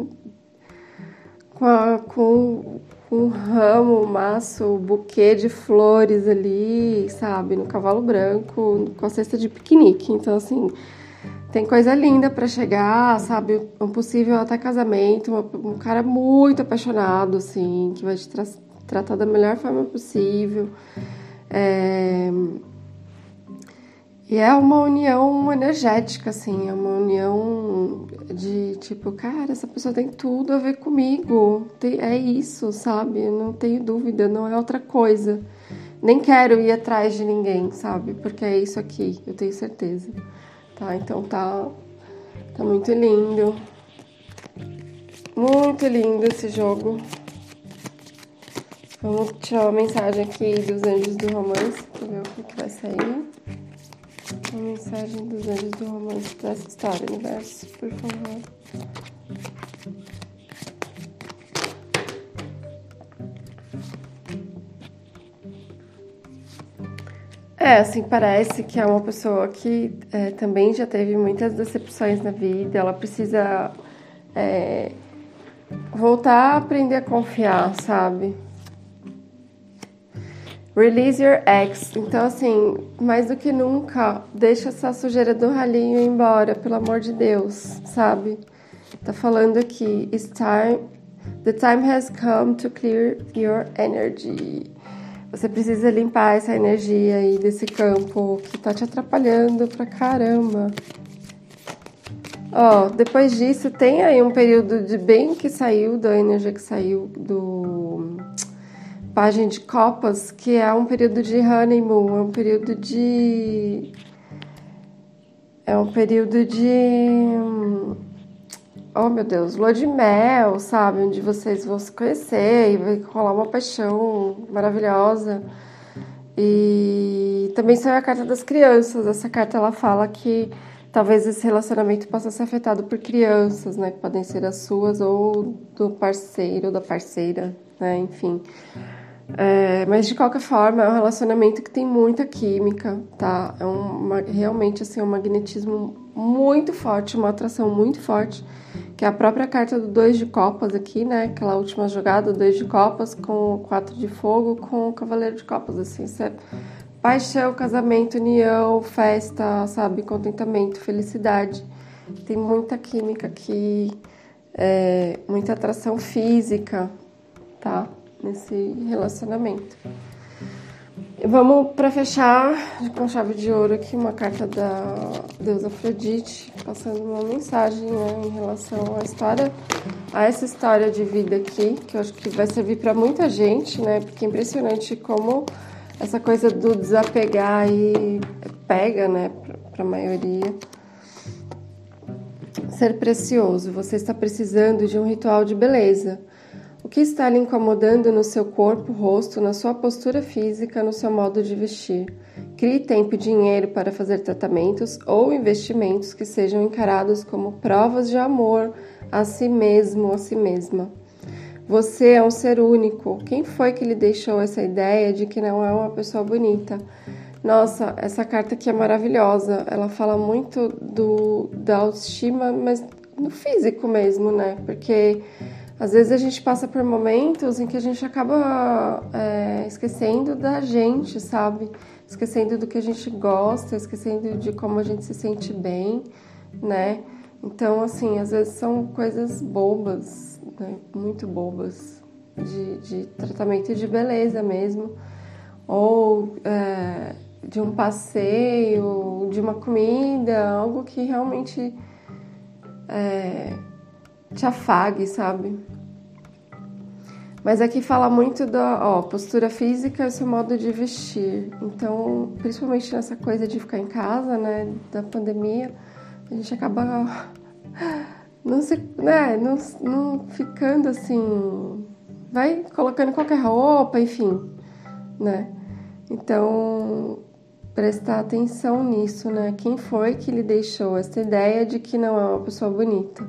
com, a, com um ramo, um maço, um buquê de flores ali, sabe? No cavalo branco, com a cesta de piquenique. Então, assim, tem coisa linda para chegar, sabe? Um possível até casamento, um cara muito apaixonado, assim, que vai te tra tratar da melhor forma possível. É... E é uma união energética, assim, é uma união de tipo, cara, essa pessoa tem tudo a ver comigo, tem, é isso, sabe? Não tenho dúvida, não é outra coisa. Nem quero ir atrás de ninguém, sabe? Porque é isso aqui, eu tenho certeza. Tá? Então tá, tá muito lindo. Muito lindo esse jogo. Vamos tirar uma mensagem aqui dos anjos do romance para ver o que vai sair. Uma mensagem dos anjos do romance para essa história, universo, por favor. É, assim, parece que é uma pessoa que é, também já teve muitas decepções na vida, ela precisa é, voltar a aprender a confiar, sabe? Release your ex. Então, assim, mais do que nunca, deixa essa sujeira do ralinho embora, pelo amor de Deus, sabe? Tá falando aqui, it's time, the time has come to clear your energy. Você precisa limpar essa energia aí desse campo que tá te atrapalhando pra caramba. Ó, depois disso tem aí um período de bem que saiu da energia que saiu do página de copas, que é um período de honeymoon, é um período de é um período de oh meu Deus, lua de mel, sabe? Onde vocês vão se conhecer e vai rolar uma paixão maravilhosa. E também saiu a carta das crianças. Essa carta ela fala que talvez esse relacionamento possa ser afetado por crianças, né? Que podem ser as suas ou do parceiro da parceira, né? Enfim. É, mas de qualquer forma, é um relacionamento que tem muita química, tá? É uma, realmente assim, um magnetismo muito forte, uma atração muito forte, que é a própria carta do dois de copas aqui, né? Aquela última jogada, dois de copas com o quatro de fogo com o cavaleiro de copas, assim, isso é paixão, casamento, união, festa, sabe? Contentamento, felicidade. Tem muita química aqui, é, muita atração física, tá? Nesse relacionamento. Vamos para fechar com chave de ouro aqui uma carta da deusa Afrodite, passando uma mensagem né, em relação à história, a essa história de vida aqui, que eu acho que vai servir para muita gente, né? Porque é impressionante como essa coisa do desapegar aí pega, né, para a maioria. Ser precioso, você está precisando de um ritual de beleza. O que está lhe incomodando no seu corpo, rosto, na sua postura física, no seu modo de vestir? Crie tempo e dinheiro para fazer tratamentos ou investimentos que sejam encarados como provas de amor a si mesmo ou a si mesma. Você é um ser único. Quem foi que lhe deixou essa ideia de que não é uma pessoa bonita? Nossa, essa carta aqui é maravilhosa. Ela fala muito do, da autoestima, mas no físico mesmo, né? Porque às vezes a gente passa por momentos em que a gente acaba é, esquecendo da gente, sabe? Esquecendo do que a gente gosta, esquecendo de como a gente se sente bem, né? Então, assim, às vezes são coisas bobas, né? muito bobas, de, de tratamento de beleza mesmo. Ou. É, de um passeio, de uma comida, algo que realmente é, te afague, sabe? Mas aqui fala muito da ó, postura física e seu modo de vestir. Então, principalmente nessa coisa de ficar em casa, né, da pandemia, a gente acaba não se, né, não, não ficando assim, vai colocando qualquer roupa, enfim, né? Então, prestar atenção nisso, né? Quem foi que lhe deixou essa ideia de que não é uma pessoa bonita?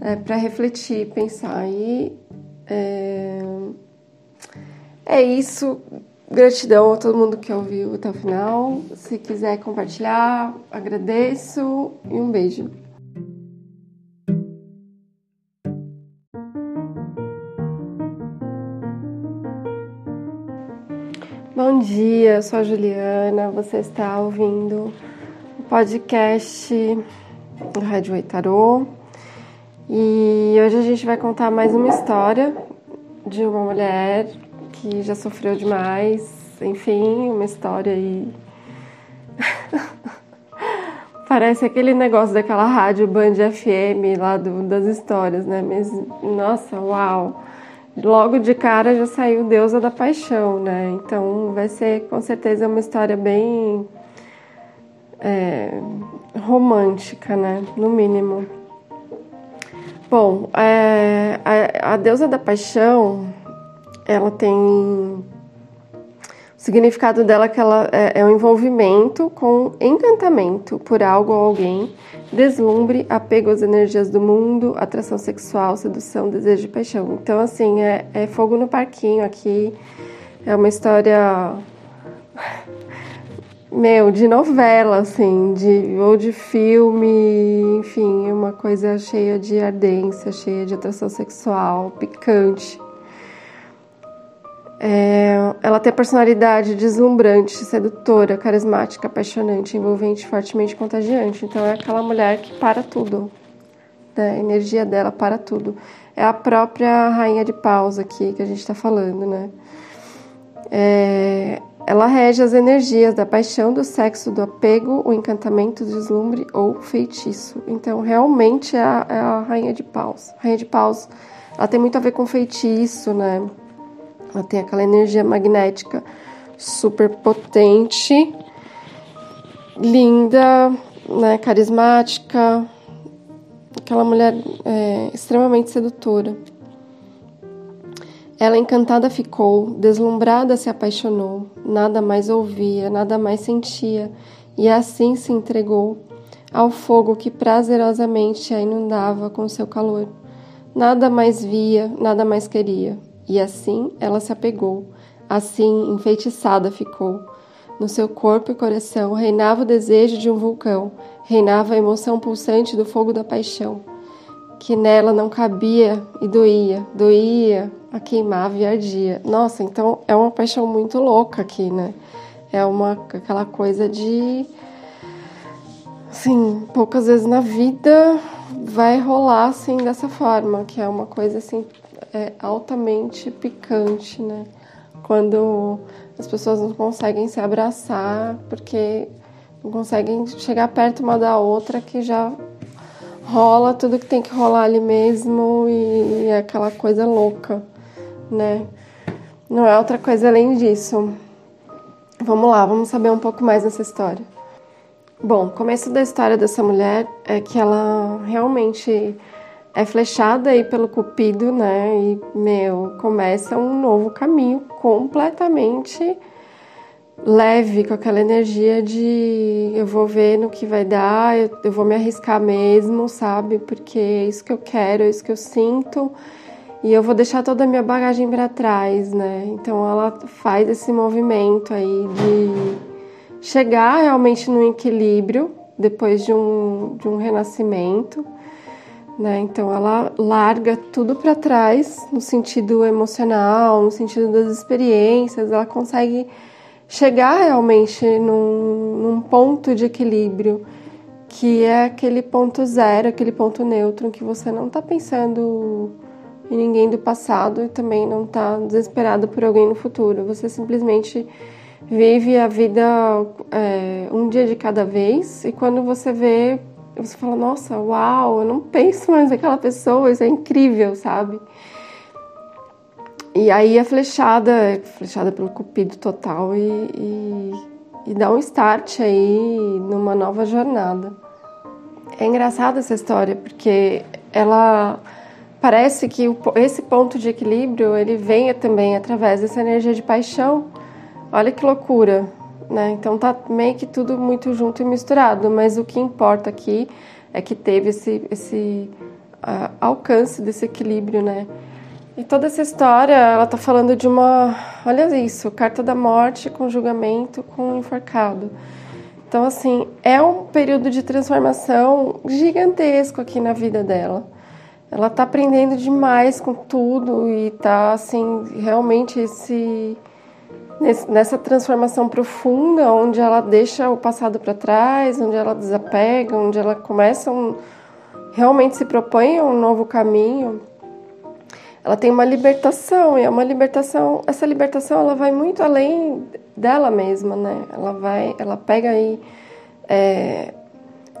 É para refletir, pensar. E é... é isso. Gratidão a todo mundo que ouviu até o final. Se quiser compartilhar, agradeço e um beijo. Bom dia, eu sou a Juliana, você está ouvindo o podcast do Rádio Tarô e hoje a gente vai contar mais uma história de uma mulher que já sofreu demais, enfim, uma história aí. Parece aquele negócio daquela rádio Band FM lá do, das histórias, né? Mas, nossa, uau! logo de cara já saiu Deusa da Paixão, né? Então vai ser com certeza uma história bem é, romântica, né? No mínimo. Bom, é, a, a, Deusa da Paixão, ela tem o significado dela que ela é, é um envolvimento com encantamento por algo ou alguém, deslumbre, apego às energias do mundo, atração sexual, sedução, desejo e paixão. Então, assim, é, é fogo no parquinho aqui. É uma história meu, de novela, assim, de, ou de filme, enfim, uma coisa cheia de ardência, cheia de atração sexual, picante. É, ela tem a personalidade deslumbrante, sedutora, carismática, apaixonante, envolvente, fortemente contagiante. Então é aquela mulher que para tudo. Né? A energia dela para tudo. É a própria rainha de paus aqui que a gente está falando, né? É, ela rege as energias da paixão, do sexo, do apego, o encantamento, o deslumbre ou feitiço. Então, realmente é a, é a rainha de paus. A rainha de paus, ela tem muito a ver com feitiço, né? Ela tem aquela energia magnética super potente, linda, né, carismática, aquela mulher é, extremamente sedutora. Ela encantada ficou, deslumbrada se apaixonou, nada mais ouvia, nada mais sentia, e assim se entregou ao fogo que prazerosamente a inundava com seu calor. Nada mais via, nada mais queria. E assim ela se apegou, assim enfeitiçada ficou. No seu corpo e coração reinava o desejo de um vulcão, reinava a emoção pulsante do fogo da paixão, que nela não cabia e doía, doía, a queimava e ardia. Nossa, então é uma paixão muito louca aqui, né? É uma aquela coisa de assim, poucas vezes na vida vai rolar assim dessa forma, que é uma coisa assim é altamente picante, né? Quando as pessoas não conseguem se abraçar porque não conseguem chegar perto uma da outra que já rola tudo que tem que rolar ali mesmo e é aquela coisa louca, né? Não é outra coisa além disso. Vamos lá, vamos saber um pouco mais dessa história. Bom, começo da história dessa mulher é que ela realmente é flechada aí pelo cupido, né? E, meu, começa um novo caminho completamente leve, com aquela energia de eu vou ver no que vai dar, eu, eu vou me arriscar mesmo, sabe? Porque é isso que eu quero, é isso que eu sinto e eu vou deixar toda a minha bagagem para trás, né? Então ela faz esse movimento aí de chegar realmente no equilíbrio depois de um, de um renascimento, né? Então ela larga tudo para trás no sentido emocional, no sentido das experiências, ela consegue chegar realmente num, num ponto de equilíbrio que é aquele ponto zero, aquele ponto neutro, em que você não está pensando em ninguém do passado e também não está desesperado por alguém no futuro. Você simplesmente vive a vida é, um dia de cada vez e quando você vê, você fala: Nossa, uau, eu não penso mais naquela pessoa, isso é incrível, sabe? E aí a flechada, flechada pelo cupido total e, e, e dá um start aí numa nova jornada. É engraçada essa história porque ela parece que esse ponto de equilíbrio ele venha também através dessa energia de paixão. Olha que loucura, né? Então tá meio que tudo muito junto e misturado, mas o que importa aqui é que teve esse, esse uh, alcance desse equilíbrio, né? E toda essa história, ela tá falando de uma, olha isso, carta da morte com julgamento com enforcado. Então, assim, é um período de transformação gigantesco aqui na vida dela. Ela tá aprendendo demais com tudo e tá, assim, realmente esse, nessa transformação profunda, onde ela deixa o passado para trás, onde ela desapega, onde ela começa um, realmente se propõe a um novo caminho ela tem uma libertação e é uma libertação essa libertação ela vai muito além dela mesma né? Ela vai ela pega aí é,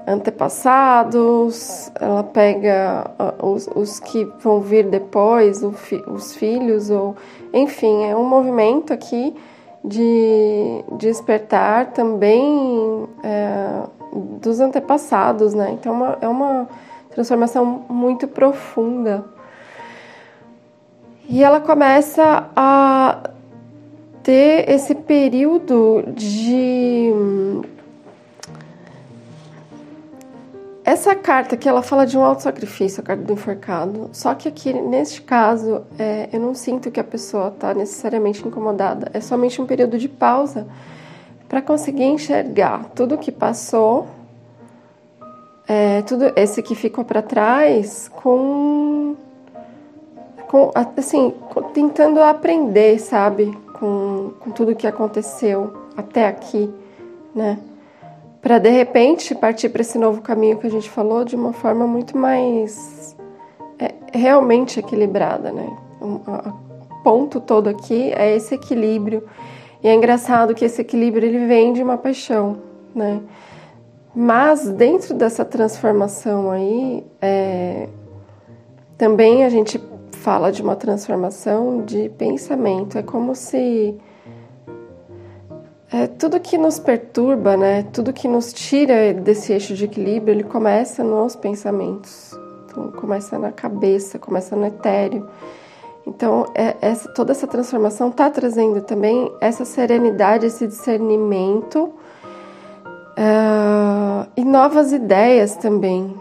antepassados ela pega os, os que vão vir depois os filhos ou enfim é um movimento aqui de despertar também é, dos antepassados né? Então é uma, é uma transformação muito profunda e ela começa a ter esse período de. Essa carta que ela fala de um auto-sacrifício, a carta do enforcado. Só que aqui, neste caso, é, eu não sinto que a pessoa está necessariamente incomodada. É somente um período de pausa para conseguir enxergar tudo o que passou, é, tudo esse que ficou para trás, com com, assim, tentando aprender, sabe, com, com tudo que aconteceu até aqui, né? Para de repente partir para esse novo caminho que a gente falou de uma forma muito mais é, realmente equilibrada, né? O ponto todo aqui é esse equilíbrio. E é engraçado que esse equilíbrio ele vem de uma paixão, né? Mas dentro dessa transformação aí, é, também a gente fala de uma transformação de pensamento. É como se é, tudo que nos perturba, né, tudo que nos tira desse eixo de equilíbrio, ele começa nos pensamentos. Então, começa na cabeça, começa no etéreo. Então, é, essa, toda essa transformação está trazendo também essa serenidade, esse discernimento uh, e novas ideias também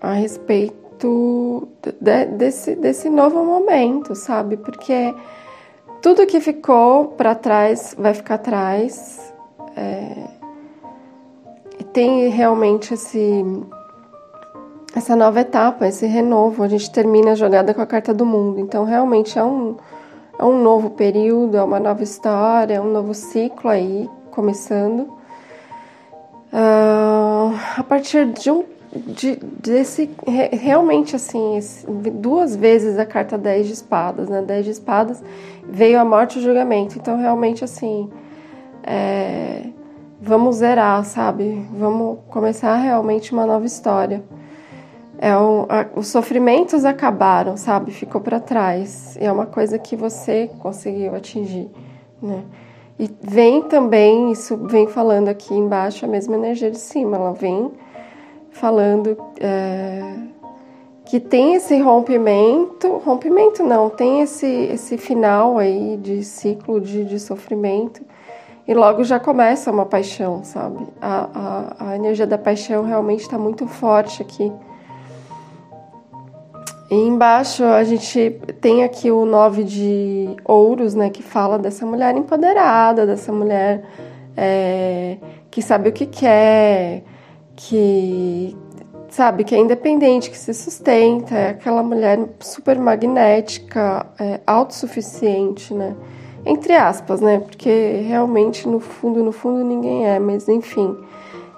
a respeito de, desse, desse novo momento, sabe? Porque tudo que ficou para trás vai ficar atrás. É, e tem realmente esse, essa nova etapa, esse renovo. A gente termina a jogada com a carta do mundo. Então, realmente é um, é um novo período, é uma nova história, é um novo ciclo aí começando. Uh, a partir de um de, desse realmente assim, esse, duas vezes a carta 10 de espadas, né? 10 de espadas veio a morte e o julgamento. Então, realmente assim, é, vamos zerar, sabe? Vamos começar realmente uma nova história. É um, a, os sofrimentos acabaram, sabe? Ficou para trás. É uma coisa que você conseguiu atingir, né? E vem também, isso vem falando aqui embaixo, a mesma energia de cima, ela vem falando é, que tem esse rompimento, rompimento não, tem esse, esse final aí de ciclo de, de sofrimento e logo já começa uma paixão, sabe? A, a, a energia da paixão realmente está muito forte aqui. E embaixo a gente tem aqui o nove de ouros, né, que fala dessa mulher empoderada, dessa mulher é, que sabe o que quer, que sabe que é independente, que se sustenta, é aquela mulher super magnética, é, autossuficiente, né? Entre aspas, né? Porque realmente no fundo, no fundo ninguém é, mas enfim,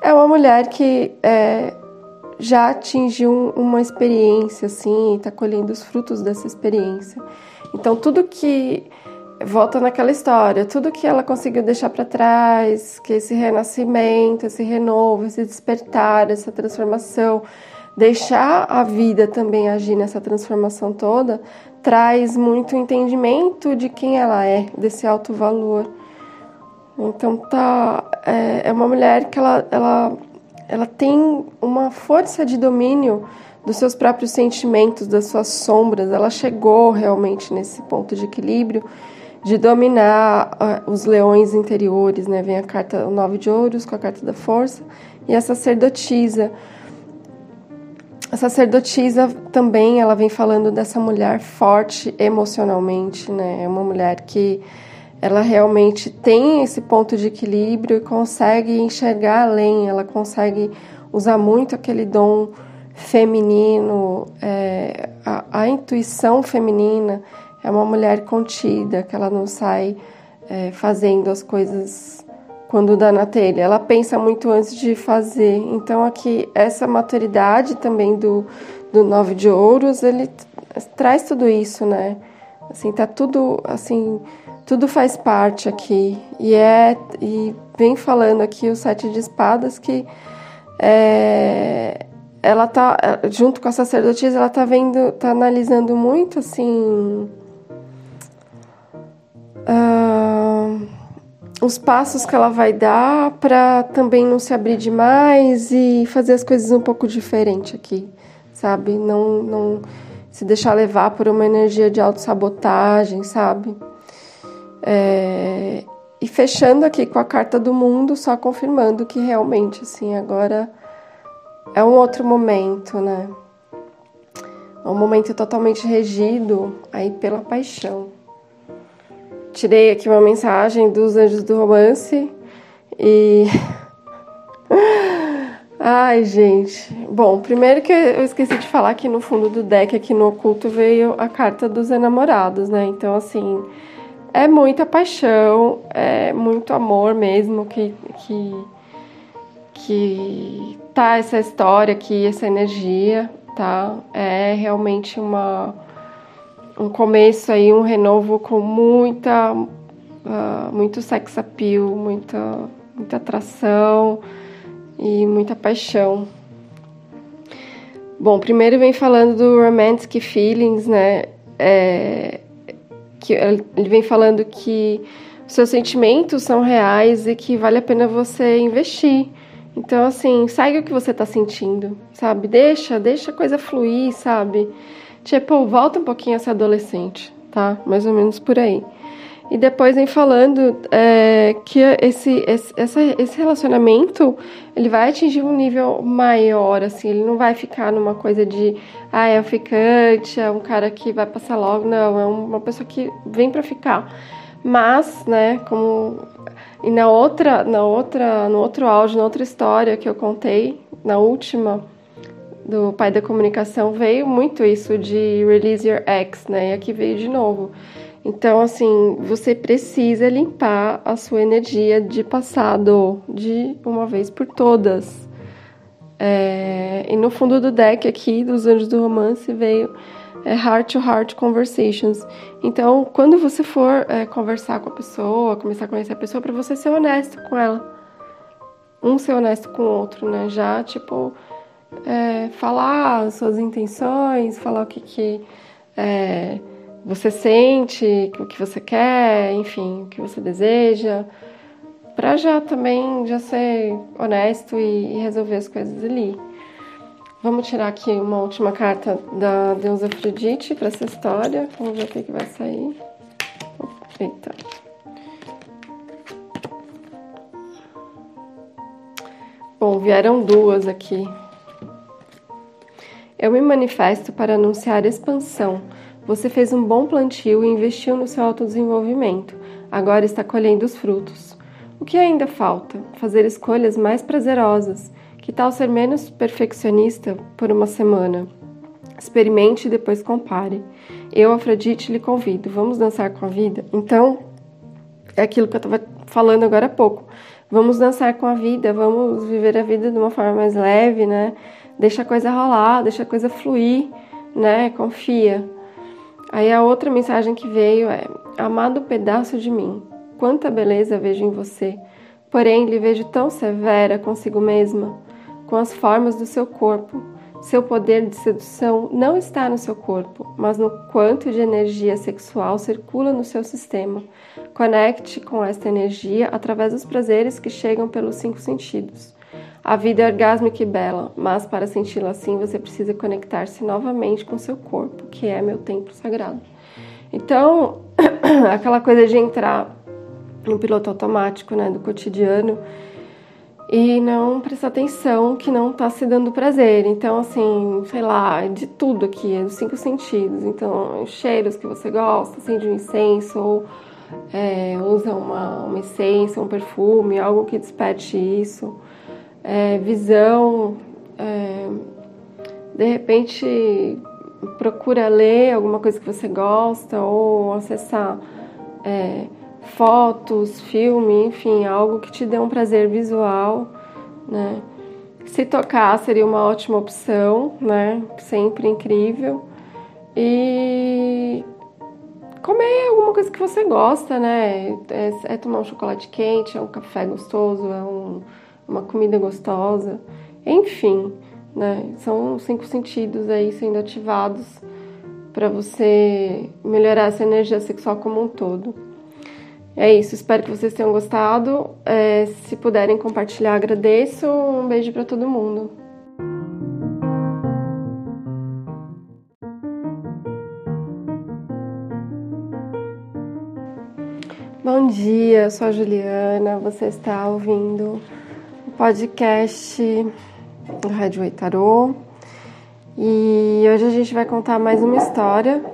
é uma mulher que é, já atingiu uma experiência assim, está colhendo os frutos dessa experiência. Então tudo que volta naquela história, tudo que ela conseguiu deixar para trás, que esse renascimento, esse renovo, esse despertar, essa transformação, deixar a vida também agir nessa transformação toda, traz muito entendimento de quem ela é, desse alto valor. Então tá, é, é uma mulher que ela, ela ela tem uma força de domínio dos seus próprios sentimentos, das suas sombras. Ela chegou realmente nesse ponto de equilíbrio de dominar uh, os leões interiores, né? Vem a carta nove de ouros com a carta da força e a sacerdotisa. A sacerdotisa também, ela vem falando dessa mulher forte emocionalmente, né? É uma mulher que ela realmente tem esse ponto de equilíbrio e consegue enxergar além, ela consegue usar muito aquele dom feminino, é, a, a, intuição feminina é uma mulher contida, que ela não sai é, fazendo as coisas quando dá na telha, ela pensa muito antes de fazer. Então aqui essa maturidade também do, do nove de ouros, ele traz tudo isso, né? Assim, tá tudo assim tudo faz parte aqui e é e vem falando aqui o sete de espadas que é, ela tá junto com a sacerdotisa ela tá vendo tá analisando muito assim uh, os passos que ela vai dar para também não se abrir demais e fazer as coisas um pouco diferente aqui sabe não não se deixar levar por uma energia de autossabotagem sabe é, e fechando aqui com a carta do mundo, só confirmando que realmente, assim, agora é um outro momento, né? É um momento totalmente regido aí pela paixão. Tirei aqui uma mensagem dos anjos do romance e. Ai, gente. Bom, primeiro que eu esqueci de falar que no fundo do deck, aqui no oculto, veio a carta dos enamorados, né? Então, assim, é muita paixão, é muito amor mesmo que, que, que tá essa história aqui, essa energia, tá? É realmente uma, um começo aí, um renovo com muita, uh, muito sex appeal, muita, muita atração e muita paixão. Bom, primeiro vem falando do romantic feelings, né? É, que ele vem falando que seus sentimentos são reais e que vale a pena você investir. Então, assim, segue o que você tá sentindo, sabe? Deixa, deixa a coisa fluir, sabe? Tipo, volta um pouquinho a ser adolescente, tá? Mais ou menos por aí. E depois vem falando é, que esse, esse, esse relacionamento ele vai atingir um nível maior, assim, ele não vai ficar numa coisa de ah, é um ficante, é um cara que vai passar logo, não, é uma pessoa que vem para ficar. Mas, né, como e na outra, na outra, no outro áudio, na outra história que eu contei, na última do pai da comunicação, veio muito isso de release your ex, né? E aqui veio de novo então, assim, você precisa limpar a sua energia de passado de uma vez por todas. É, e no fundo do deck aqui, dos Anjos do Romance, veio é, Heart to Heart Conversations. Então, quando você for é, conversar com a pessoa, começar a conhecer a pessoa, para você ser honesto com ela. Um ser honesto com o outro, né? Já, tipo, é, falar suas intenções, falar o que que. É, você sente, o que você quer, enfim, o que você deseja, para já também já ser honesto e, e resolver as coisas ali. Vamos tirar aqui uma última carta da deusa Afrodite para essa história. Vamos ver o que, que vai sair. Eita. Bom, vieram duas aqui. Eu me manifesto para anunciar expansão. Você fez um bom plantio e investiu no seu autodesenvolvimento. Agora está colhendo os frutos. O que ainda falta? Fazer escolhas mais prazerosas. Que tal ser menos perfeccionista por uma semana? Experimente e depois compare. Eu, Afrodite, lhe convido. Vamos dançar com a vida? Então, é aquilo que eu estava falando agora há pouco. Vamos dançar com a vida, vamos viver a vida de uma forma mais leve, né? Deixa a coisa rolar, deixa a coisa fluir, né? Confia. Aí a outra mensagem que veio é: Amado pedaço de mim, quanta beleza vejo em você, porém lhe vejo tão severa consigo mesma, com as formas do seu corpo. Seu poder de sedução não está no seu corpo, mas no quanto de energia sexual circula no seu sistema. Conecte com esta energia através dos prazeres que chegam pelos cinco sentidos. A vida é orgásmica e bela, mas para senti-la assim você precisa conectar-se novamente com seu corpo, que é meu templo sagrado. Então, aquela coisa de entrar no piloto automático, né, do cotidiano e não prestar atenção que não está se dando prazer. Então, assim, sei lá, de tudo aqui, é dos cinco sentidos. Então, cheiros que você gosta, acende um incenso ou é, usa uma, uma essência, um perfume, algo que desperte isso é, visão, é, de repente procura ler alguma coisa que você gosta ou acessar é, fotos, filme, enfim, algo que te dê um prazer visual, né? Se tocar seria uma ótima opção, né? Sempre incrível. E comer alguma coisa que você gosta, né? É, é tomar um chocolate quente, é um café gostoso, é um uma comida gostosa, enfim, né? São cinco sentidos aí sendo ativados para você melhorar essa energia sexual como um todo. É isso, espero que vocês tenham gostado. É, se puderem compartilhar, agradeço. Um beijo para todo mundo. Bom dia, eu sou a Juliana. Você está ouvindo podcast do Rádio Tarô. E hoje a gente vai contar mais uma história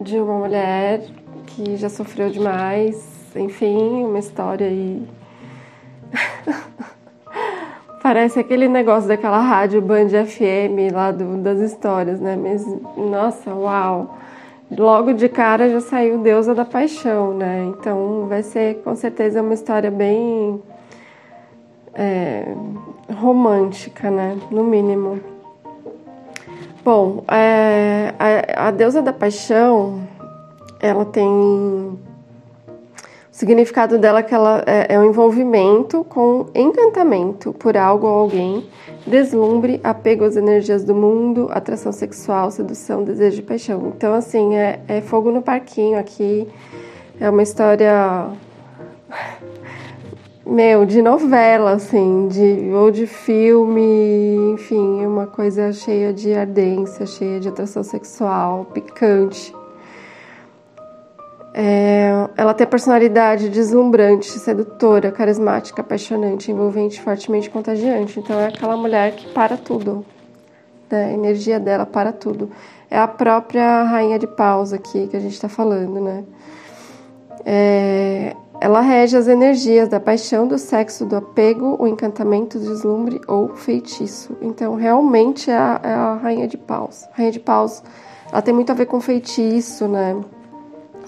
de uma mulher que já sofreu demais. Enfim, uma história aí. Parece aquele negócio daquela rádio Band FM lá do, das histórias, né? Mas, nossa, uau! Logo de cara já saiu Deusa da Paixão, né? Então vai ser com certeza uma história bem é, romântica, né? No mínimo. Bom, é, a, a, deusa da paixão, ela tem o significado dela que ela é, é um envolvimento com encantamento por algo ou alguém, deslumbre, apego às energias do mundo, atração sexual, sedução, desejo e paixão. Então, assim, é, é fogo no parquinho aqui. É uma história meu, de novela, assim, de, ou de filme, enfim, uma coisa cheia de ardência, cheia de atração sexual, picante. É, ela tem personalidade deslumbrante, sedutora, carismática, apaixonante, envolvente, fortemente contagiante. Então é aquela mulher que para tudo. Né? A energia dela para tudo. É a própria rainha de paus aqui que a gente está falando, né? É, ela rege as energias da paixão, do sexo, do apego, o encantamento, o deslumbre ou feitiço. Então, realmente é a, é a rainha de paus. A rainha de paus, ela tem muito a ver com feitiço, né?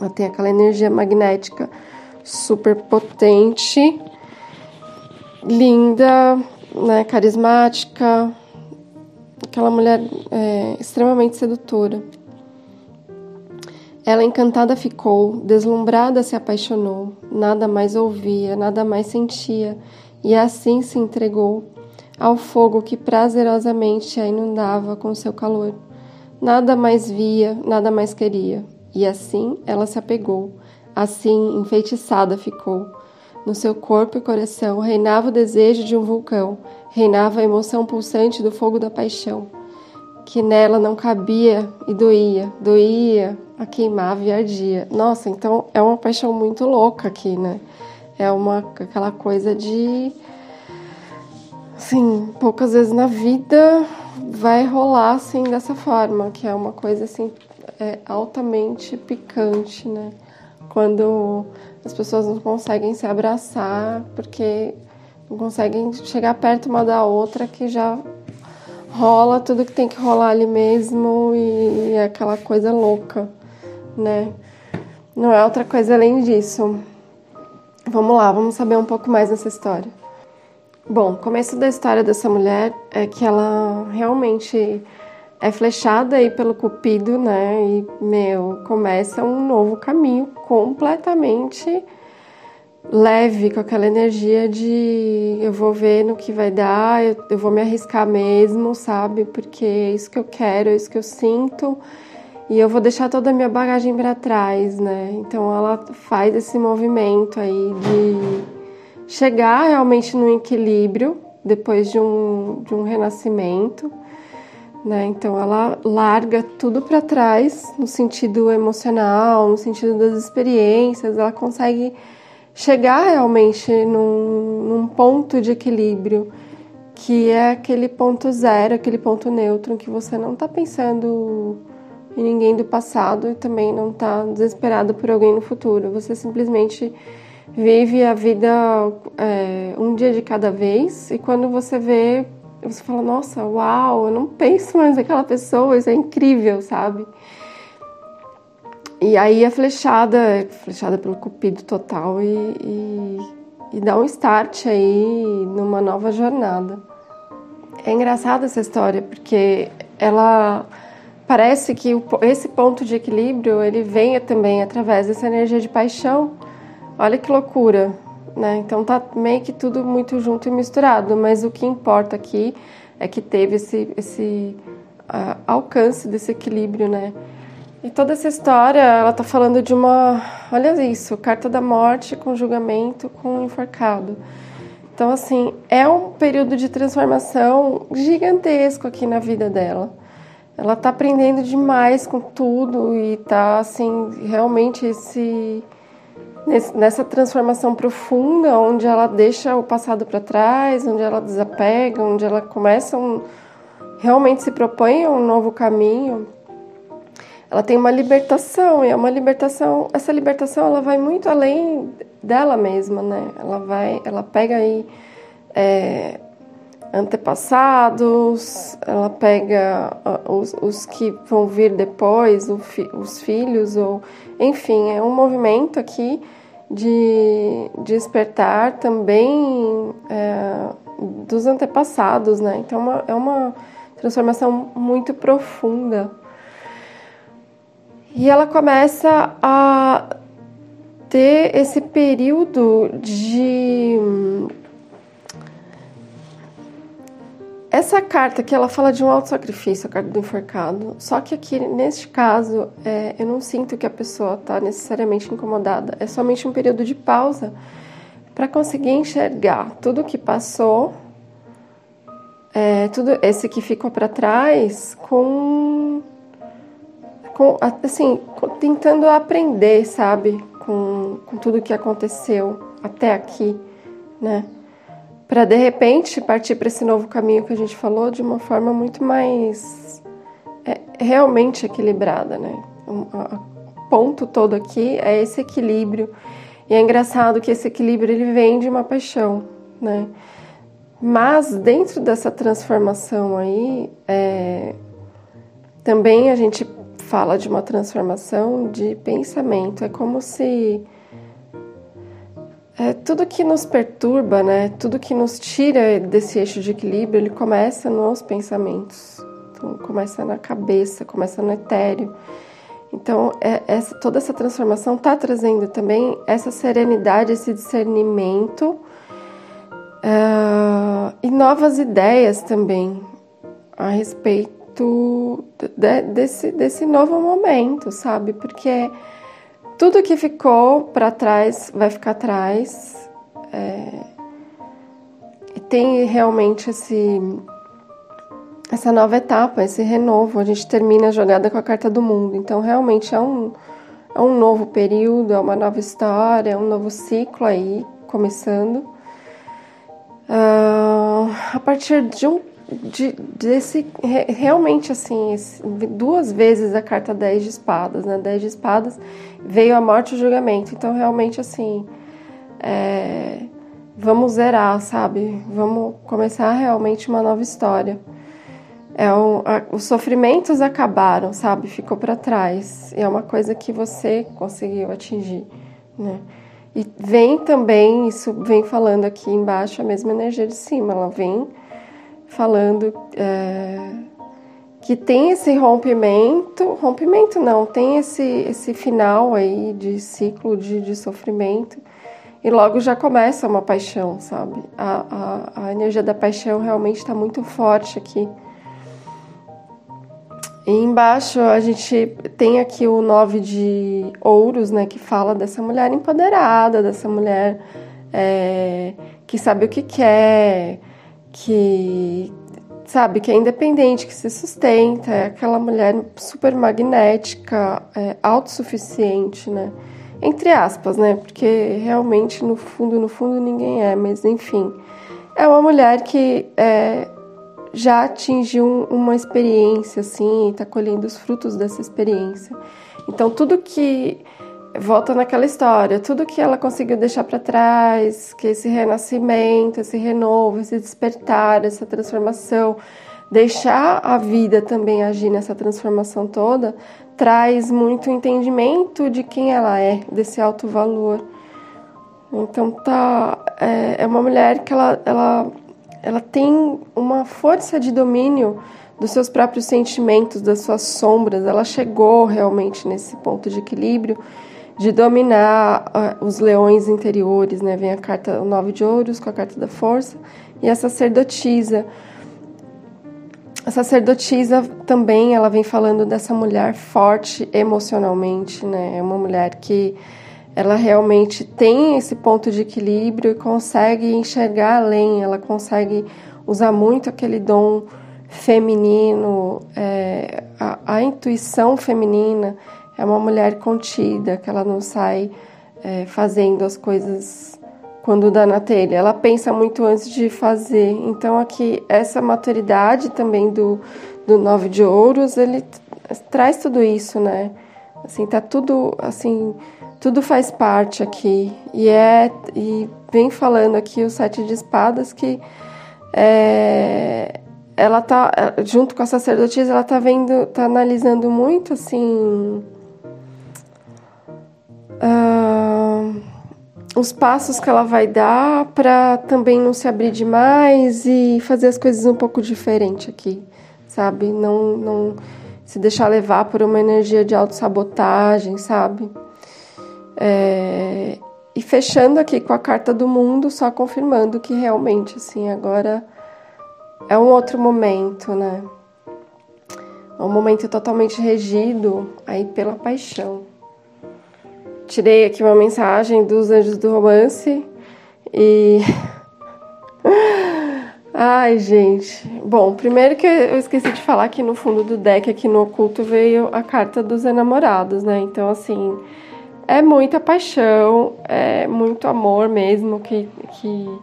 Ela tem aquela energia magnética super potente, linda, né? Carismática, aquela mulher é, extremamente sedutora. Ela encantada ficou, deslumbrada se apaixonou, nada mais ouvia, nada mais sentia, e assim se entregou ao fogo que prazerosamente a inundava com seu calor. Nada mais via, nada mais queria. e assim ela se apegou, assim enfeitiçada ficou. No seu corpo e coração reinava o desejo de um vulcão, reinava a emoção pulsante do fogo da paixão, que nela não cabia e doía, doía, a queimava e ardia. Nossa, então é uma paixão muito louca aqui, né? É uma aquela coisa de assim, poucas vezes na vida vai rolar assim dessa forma, que é uma coisa assim é altamente picante, né? Quando as pessoas não conseguem se abraçar porque não conseguem chegar perto uma da outra que já rola tudo que tem que rolar ali mesmo e é aquela coisa louca, né? Não é outra coisa além disso. Vamos lá, vamos saber um pouco mais dessa história. Bom, começo da história dessa mulher é que ela realmente é flechada aí pelo cupido, né? E, meu, começa um novo caminho completamente leve, com aquela energia de eu vou ver no que vai dar, eu, eu vou me arriscar mesmo, sabe? Porque é isso que eu quero, é isso que eu sinto e eu vou deixar toda a minha bagagem para trás, né? Então ela faz esse movimento aí de chegar realmente no equilíbrio depois de um, de um renascimento, né? Então ela larga tudo para trás no sentido emocional, no sentido das experiências, ela consegue chegar realmente num, num ponto de equilíbrio que é aquele ponto zero, aquele ponto neutro que você não está pensando e ninguém do passado e também não está desesperado por alguém no futuro. Você simplesmente vive a vida é, um dia de cada vez e quando você vê, você fala: Nossa, uau, eu não penso mais naquela pessoa, isso é incrível, sabe? E aí a flechada, é flechada pelo cupido total e, e, e dá um start aí numa nova jornada. É engraçada essa história porque ela parece que esse ponto de equilíbrio ele venha também através dessa energia de paixão. Olha que loucura, né? Então tá meio que tudo muito junto e misturado, mas o que importa aqui é que teve esse, esse uh, alcance desse equilíbrio, né? E toda essa história, ela tá falando de uma, olha isso, carta da morte com julgamento com enforcado. Então assim, é um período de transformação gigantesco aqui na vida dela ela tá aprendendo demais com tudo e tá assim realmente esse nessa transformação profunda onde ela deixa o passado para trás, onde ela desapega, onde ela começa um, realmente se propõe a um novo caminho. Ela tem uma libertação e é uma libertação. Essa libertação ela vai muito além dela mesma, né? Ela vai, ela pega aí é, antepassados, ela pega os, os que vão vir depois, os filhos, ou enfim, é um movimento aqui de despertar também é, dos antepassados, né? Então é uma, é uma transformação muito profunda. E ela começa a ter esse período de Essa carta aqui, ela fala de um auto-sacrifício, a carta do enforcado. Só que aqui, neste caso, é, eu não sinto que a pessoa está necessariamente incomodada. É somente um período de pausa para conseguir enxergar tudo o que passou, é, tudo esse que ficou para trás, com, com assim, tentando aprender, sabe, com, com tudo que aconteceu até aqui, né? Para de repente partir para esse novo caminho que a gente falou de uma forma muito mais é, realmente equilibrada, né? O ponto todo aqui é esse equilíbrio e é engraçado que esse equilíbrio ele vem de uma paixão, né? Mas dentro dessa transformação aí, é, também a gente fala de uma transformação de pensamento. É como se é, tudo que nos perturba, né, tudo que nos tira desse eixo de equilíbrio, ele começa nos pensamentos. Então, começa na cabeça, começa no etéreo. Então, é, essa, toda essa transformação está trazendo também essa serenidade, esse discernimento é, e novas ideias também a respeito de, desse, desse novo momento, sabe? Porque tudo que ficou para trás vai ficar atrás. É, tem realmente esse, essa nova etapa, esse renovo. A gente termina a jogada com a carta do mundo. Então, realmente é um, é um novo período, é uma nova história, é um novo ciclo aí começando. Uh, a partir de um de, desse realmente assim, duas vezes a carta 10 de espadas, né? 10 de espadas veio a morte e o julgamento. Então, realmente assim, é, vamos zerar, sabe? Vamos começar realmente uma nova história. É um, a, os sofrimentos acabaram, sabe? Ficou para trás. É uma coisa que você conseguiu atingir, né? E vem também, isso vem falando aqui embaixo, a mesma energia de cima. Ela vem falando é, que tem esse rompimento, rompimento não, tem esse, esse final aí de ciclo de, de sofrimento e logo já começa uma paixão, sabe? A, a, a energia da paixão realmente está muito forte aqui. E embaixo a gente tem aqui o nove de ouros, né, que fala dessa mulher empoderada, dessa mulher é, que sabe o que quer, que sabe que é independente, que se sustenta, é aquela mulher super magnética, é, autossuficiente, né? Entre aspas, né? Porque realmente no fundo, no fundo ninguém é, mas enfim, é uma mulher que é, já atingiu uma experiência assim, e está colhendo os frutos dessa experiência. Então tudo que volta naquela história, tudo que ela conseguiu deixar para trás, que esse renascimento, esse renovo, esse despertar, essa transformação, deixar a vida também agir nessa transformação toda, traz muito entendimento de quem ela é, desse alto valor. Então tá, é, é uma mulher que ela, ela, ela tem uma força de domínio dos seus próprios sentimentos, das suas sombras. Ela chegou realmente nesse ponto de equilíbrio de dominar uh, os leões interiores, né? Vem a carta o nove de ouros com a carta da força e a sacerdotisa. A sacerdotisa também, ela vem falando dessa mulher forte emocionalmente, né? É uma mulher que ela realmente tem esse ponto de equilíbrio e consegue enxergar além, ela consegue usar muito aquele dom feminino, é, a, a intuição feminina, é uma mulher contida, que ela não sai é, fazendo as coisas quando dá na telha. Ela pensa muito antes de fazer. Então aqui essa maturidade também do do nove de ouros, ele traz tudo isso, né? Assim, tá tudo assim, tudo faz parte aqui. E é e vem falando aqui o sete de espadas que é, ela tá junto com a sacerdotisa, ela tá vendo, tá analisando muito assim uh, os passos que ela vai dar para também não se abrir demais e fazer as coisas um pouco diferente aqui, sabe? Não, não se deixar levar por uma energia de autossabotagem, sabe? É, e fechando aqui com a carta do mundo, só confirmando que realmente, assim, agora é um outro momento, né? É um momento totalmente regido aí pela paixão tirei aqui uma mensagem dos Anjos do Romance e. Ai, gente. Bom, primeiro que eu esqueci de falar que no fundo do deck, aqui no oculto, veio a carta dos enamorados, né? Então, assim, é muita paixão, é muito amor mesmo que, que,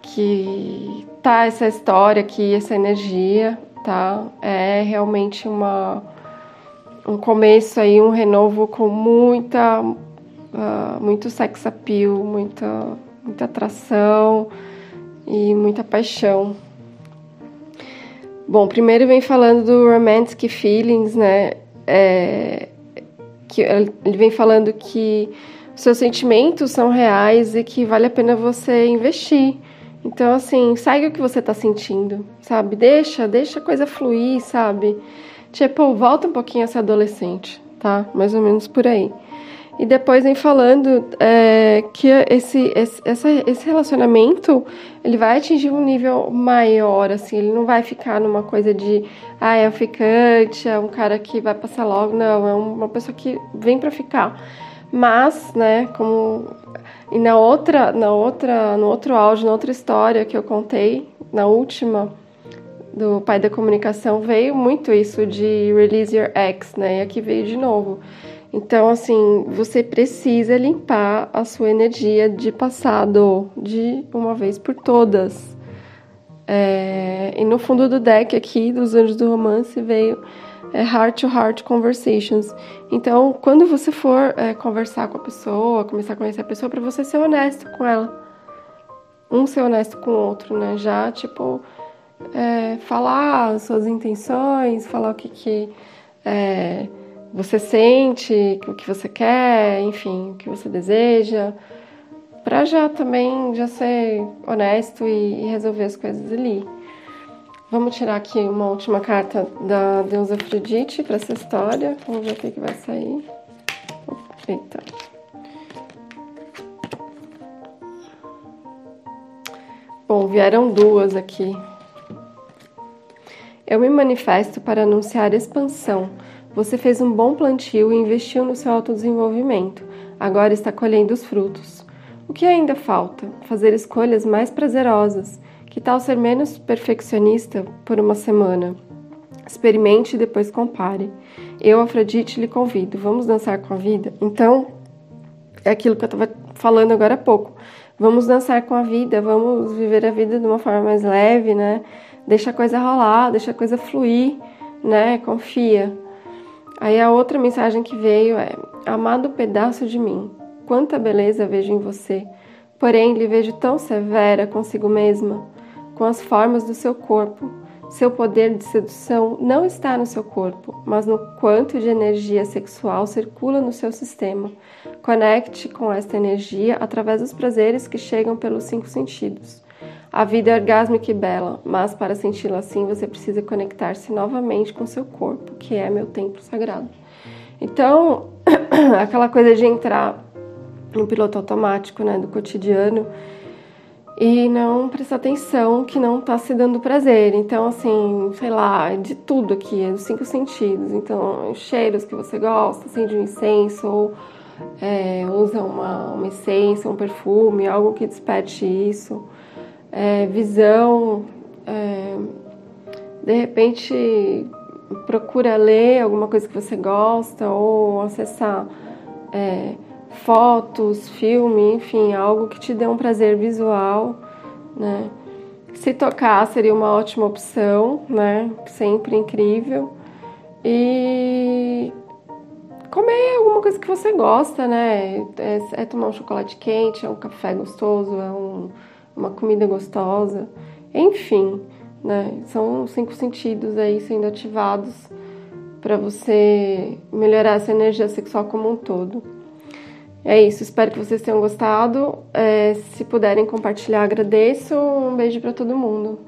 que tá essa história aqui, essa energia, tá? É realmente uma um começo aí, um renovo com muita, uh, muito sex appeal, muita, muita atração e muita paixão. Bom, primeiro vem falando do romantic feelings, né? É, que ele vem falando que seus sentimentos são reais e que vale a pena você investir. Então, assim, segue o que você tá sentindo, sabe? Deixa, deixa a coisa fluir, sabe? Tipo, volta um pouquinho a ser adolescente, tá? Mais ou menos por aí. E depois vem falando é, que esse, esse, esse relacionamento ele vai atingir um nível maior, assim, ele não vai ficar numa coisa de ah, é um ficante, é um cara que vai passar logo, não, é uma pessoa que vem para ficar. Mas, né, como e na outra, na outra, no outro áudio, na outra história que eu contei, na última do pai da comunicação, veio muito isso de release your ex, né? E aqui veio de novo. Então, assim, você precisa limpar a sua energia de passado de uma vez por todas. É, e no fundo do deck aqui dos Anjos do Romance veio é, Heart to Heart Conversations. Então, quando você for é, conversar com a pessoa, começar a conhecer a pessoa, para você ser honesto com ela. Um ser honesto com o outro, né? Já, tipo, é, falar suas intenções, falar o que, que é, você sente, o que você quer, enfim, o que você deseja, para já também já ser honesto e, e, resolver as coisas ali. Vamos tirar aqui uma última carta da deusa Afrodite para essa história. Vamos ver o que, que vai sair. Eita. Bom, vieram duas aqui. Eu me manifesto para anunciar expansão você fez um bom plantio e investiu no seu autodesenvolvimento. Agora está colhendo os frutos. O que ainda falta? Fazer escolhas mais prazerosas. Que tal ser menos perfeccionista por uma semana? Experimente e depois compare. Eu, Afrodite, lhe convido. Vamos dançar com a vida? Então, é aquilo que eu estava falando agora há pouco. Vamos dançar com a vida, vamos viver a vida de uma forma mais leve, né? Deixa a coisa rolar, deixa a coisa fluir, né? Confia. Aí a outra mensagem que veio é: Amado pedaço de mim, quanta beleza vejo em você, porém lhe vejo tão severa consigo mesma, com as formas do seu corpo. Seu poder de sedução não está no seu corpo, mas no quanto de energia sexual circula no seu sistema. Conecte com esta energia através dos prazeres que chegam pelos cinco sentidos. A vida é orgásmica e bela, mas para senti-la assim você precisa conectar-se novamente com seu corpo, que é meu templo sagrado. Então, aquela coisa de entrar no piloto automático, né, do cotidiano e não prestar atenção que não está se dando prazer. Então, assim, sei lá, de tudo aqui, é dos cinco sentidos. Então, cheiros que você gosta, acende um incenso ou é, usa uma, uma essência, um perfume, algo que desperte isso é, visão, é, de repente procura ler alguma coisa que você gosta ou acessar é, fotos, filme, enfim, algo que te dê um prazer visual, né? Se tocar seria uma ótima opção, né? Sempre incrível. E comer alguma coisa que você gosta, né? É, é tomar um chocolate quente, é um café gostoso, é um uma comida gostosa, enfim, né? São cinco sentidos aí sendo ativados para você melhorar essa energia sexual como um todo. É isso, espero que vocês tenham gostado. É, se puderem compartilhar, agradeço. Um beijo para todo mundo.